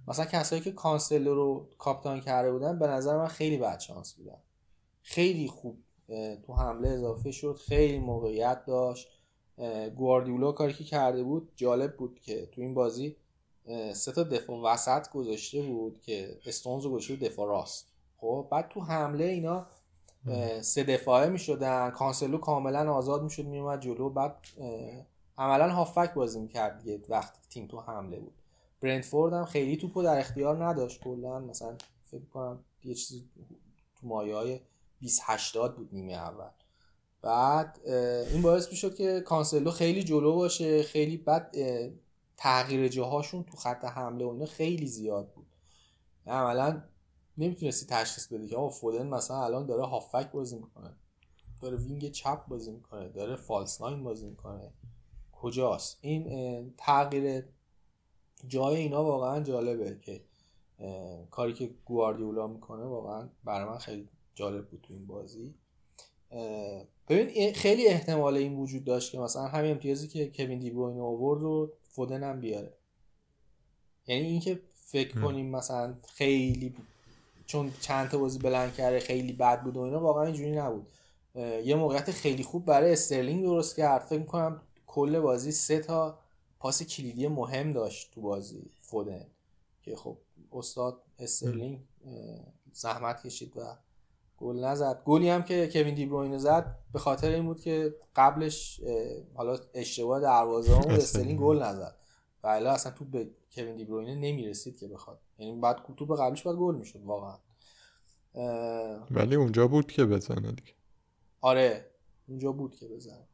مثلا کسایی که کانسلو رو کاپتان کرده بودن به نظر من خیلی بد شانس بودن. خیلی خوب تو حمله اضافه شد خیلی موقعیت داشت. گواردیولا کاری که کرده بود جالب بود که تو این بازی سه تا دفاع وسط گذاشته بود که استونز رو گذاشته دفاع راست. خب بعد تو حمله اینا سه دفاعه می شدن کانسلو کاملا آزاد می شد می اومد جلو بعد عملا هافک بازی می کرد دیگه وقتی تیم تو حمله بود. برنتفورد هم خیلی توپو در اختیار نداشت کلا مثلا فکر کنم یه چیزی تو مایه های 20 80 بود نیمه اول. بعد این باعث می‌شد که کانسلو خیلی جلو باشه خیلی بعد تغییر جاهاشون تو خط حمله و اینا خیلی زیاد بود. عملا نمی‌تونستی تشخیص بدی که آقا فودن مثلا الان داره هافک بازی می‌کنه داره وینگ چپ بازی می‌کنه داره فالس ناین بازی می‌کنه. کجاست؟ این تغییر جای اینا واقعا جالبه که کاری که گواردیولا می‌کنه واقعا برای من خیلی جالب بود تو این بازی. ببین خیلی احتمال این وجود داشت که مثلا همین امتیازی که کوین دیبروین آورد رو فودن هم بیاره. یعنی اینکه فکر کنیم مثلا خیلی چون چند تا بازی blank کرده خیلی بد بود و اینا واقعا اینجوری نبود. یه موقعیت خیلی خوب برای استرلینگ درست کرد. فکر می‌کنم کل بازی سه تا پاس کلیدی مهم داشت تو بازی فودن. که خب استاد استرلینگ زحمت کشید و گل نزد. گلی هم که کوین دیبروینه زد به خاطر این بود که قبلش حالا اشتباه دروازه بود استرلینگ گل نزد. و اصلا توپ به کوین دیبروینه نمی‌رسید که بخواد. یعنی بعد توپ قبلش باید گل می‌شد واقعا. ولی اونجا بود که بزنه دیگه. آره اونجا بود که بزنه.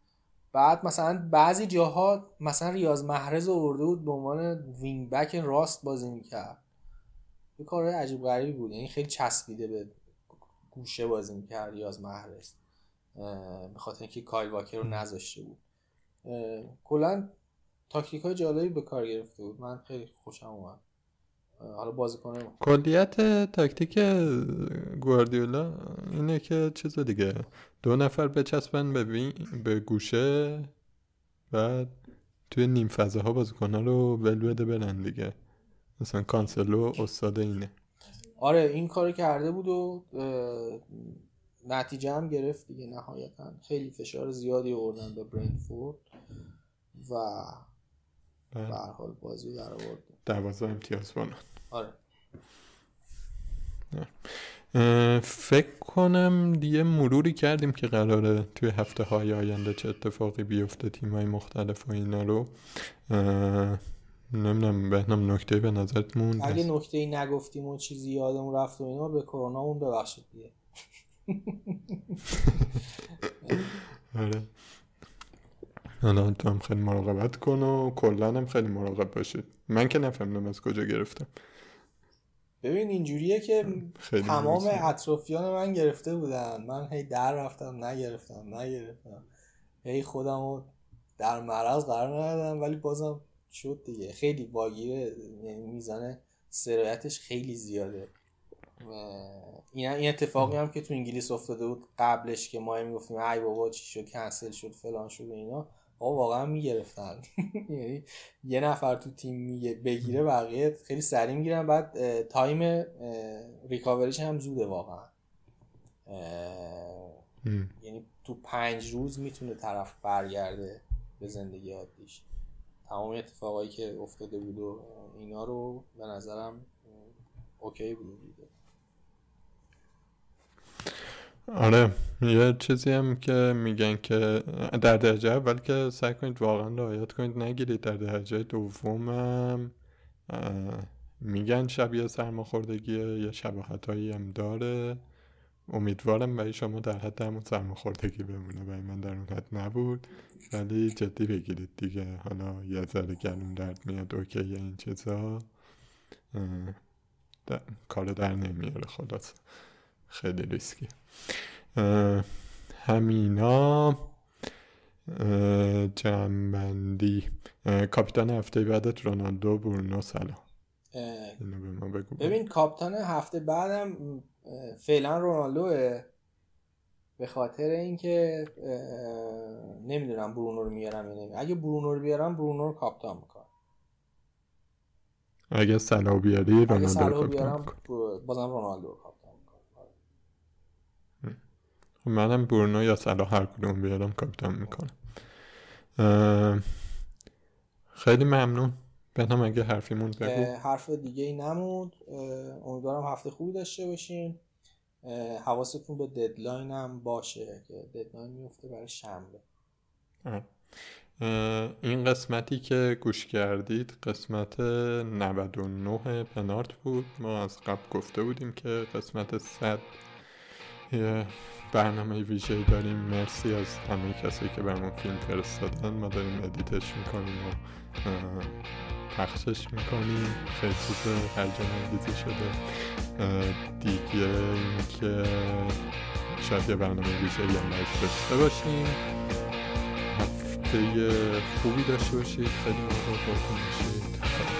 بعد مثلا بعضی جاها مثلا ریاض محرز آورده بود به عنوان wing back راست بازی می‌کرد. یه کار عجیب غریبی بود. یعنی خیلی چسبیده به گوشه بازی می‌کرد ریاض محرز. به خاطر اینکه کایل واکر رو نذاشته بود. کلا تاکتیک های جالبی به کار گرفته بود. من خیلی خوشم اومد. حالا بازی کنه کلیت تاکتیک گواردیولا اینه که چیز دیگه. دو نفر بچسبن به, به گوشه بعد توی نیم فضاها بازیکن‌ها رو ول بده برن دیگه. مثلا کانسلو استاد اینه. آره این کارو کرده بود و نتیجه هم گرفت دیگه نهایتا. خیلی فشار زیادی آوردن به برینفورد و به هر حال بازی در آورد دوازده امتیاز بانن آره. فکر کنم دیگه مروری کردیم که قراره توی هفته های آینده چه اتفاقی بیفته تیم های مختلف و اینا رو. نمی‌دونم بهنام نکته به نظرت موند اگه نکته ای نگفتیم و چیزی یادمون رفت و اینا به کرونامون ببخشید دیگه. آره. حالا تو هم خیلی مراقبت کن و کلا هم خیلی مراقب باشید. من که نفهمیدم از کجا گرفتم. ببین اینجوریه که تمام. اطرافیان من گرفته بودن. من هی در رفتم نگرفتم نگرفتم. هی خودم رو در معرض قرار ندادم ولی بازم شد دیگه. خیلی واگیره یعنی میزان سرایتش خیلی زیاده. این این اتفاقی هم که تو انگلیس افتاده بود قبلش که ما می‌گفتیم ای بابا چی شد کنسل شد فلان شد و اینا آقا واقعا می‌گرفتن. یعنی یه نفر تو تیم میگه بگیره بقیه خیلی سریع می‌گیرن بعد time recovery ش هم زوده واقعا. یعنی تو پنج روز می‌تونه طرف برگرده به زندگی عادیش. تمام اتفاقایی که افتاده بود و اینا رو به نظرم okay بود دیگه. آره یه چیزی هم که میگن که در درجه اول که سعی کنید واقعا رعایت کنید نگیرید. در درجه دومم اه، میگن شبیه سرماخوردگیه یه شباهت هم داره. امیدوارم برای شما در حد همون سرماخوردگی بمونه برای من در اون حد نبود. ولی جدی بگیرید دیگه. حالا یه ذره گلوم درد میاد اوکی این چیزا. در- کار در نمیاره خلاص خیلی ریسکی. همینا جنبندی. کاپیتان هفته بعدت رونالدو برونو سلا اه، اینو به ما بگو. ببین کاپتان هفته بعدم فعلا رونالدوه. به خاطر اینکه نمی‌دونم برونو رو میارم یا نمیارم. اگه برونو رو بیارم برونو رو کاپتان می‌کنم. اگه صلاح بیاری رونالدو رو بیارم بازم رونالدو رو کاپتان می‌کنم. خب منم برونو یا صلاح هر کدوم بیارم کاپیتان می‌کنم. خیلی ممنون. بهنام اگه حرفی مونده بگو. حرف دیگه ای نموند اه، امیدوارم هفته خوبی داشته باشین. حواستون به deadline هم باشه که deadline میفته برای شنبه. این قسمتی که گوش کردید قسمت 99 پنارت بود. ما از قبل گفته بودیم که قسمت 100 یه برنامه ویژه داریم. مرسی از همه کسایی که برامون فیلم فرستادن. ما داریم ادیتش می‌کنیم و پخشش می‌کنیم خیلی چیز هرجان انگیزی شده دیگه اینکه شاید یه برنامه ویژه هم داشته باشیم. هفته خوبی داشته باشید. خیلی مراقب باشید.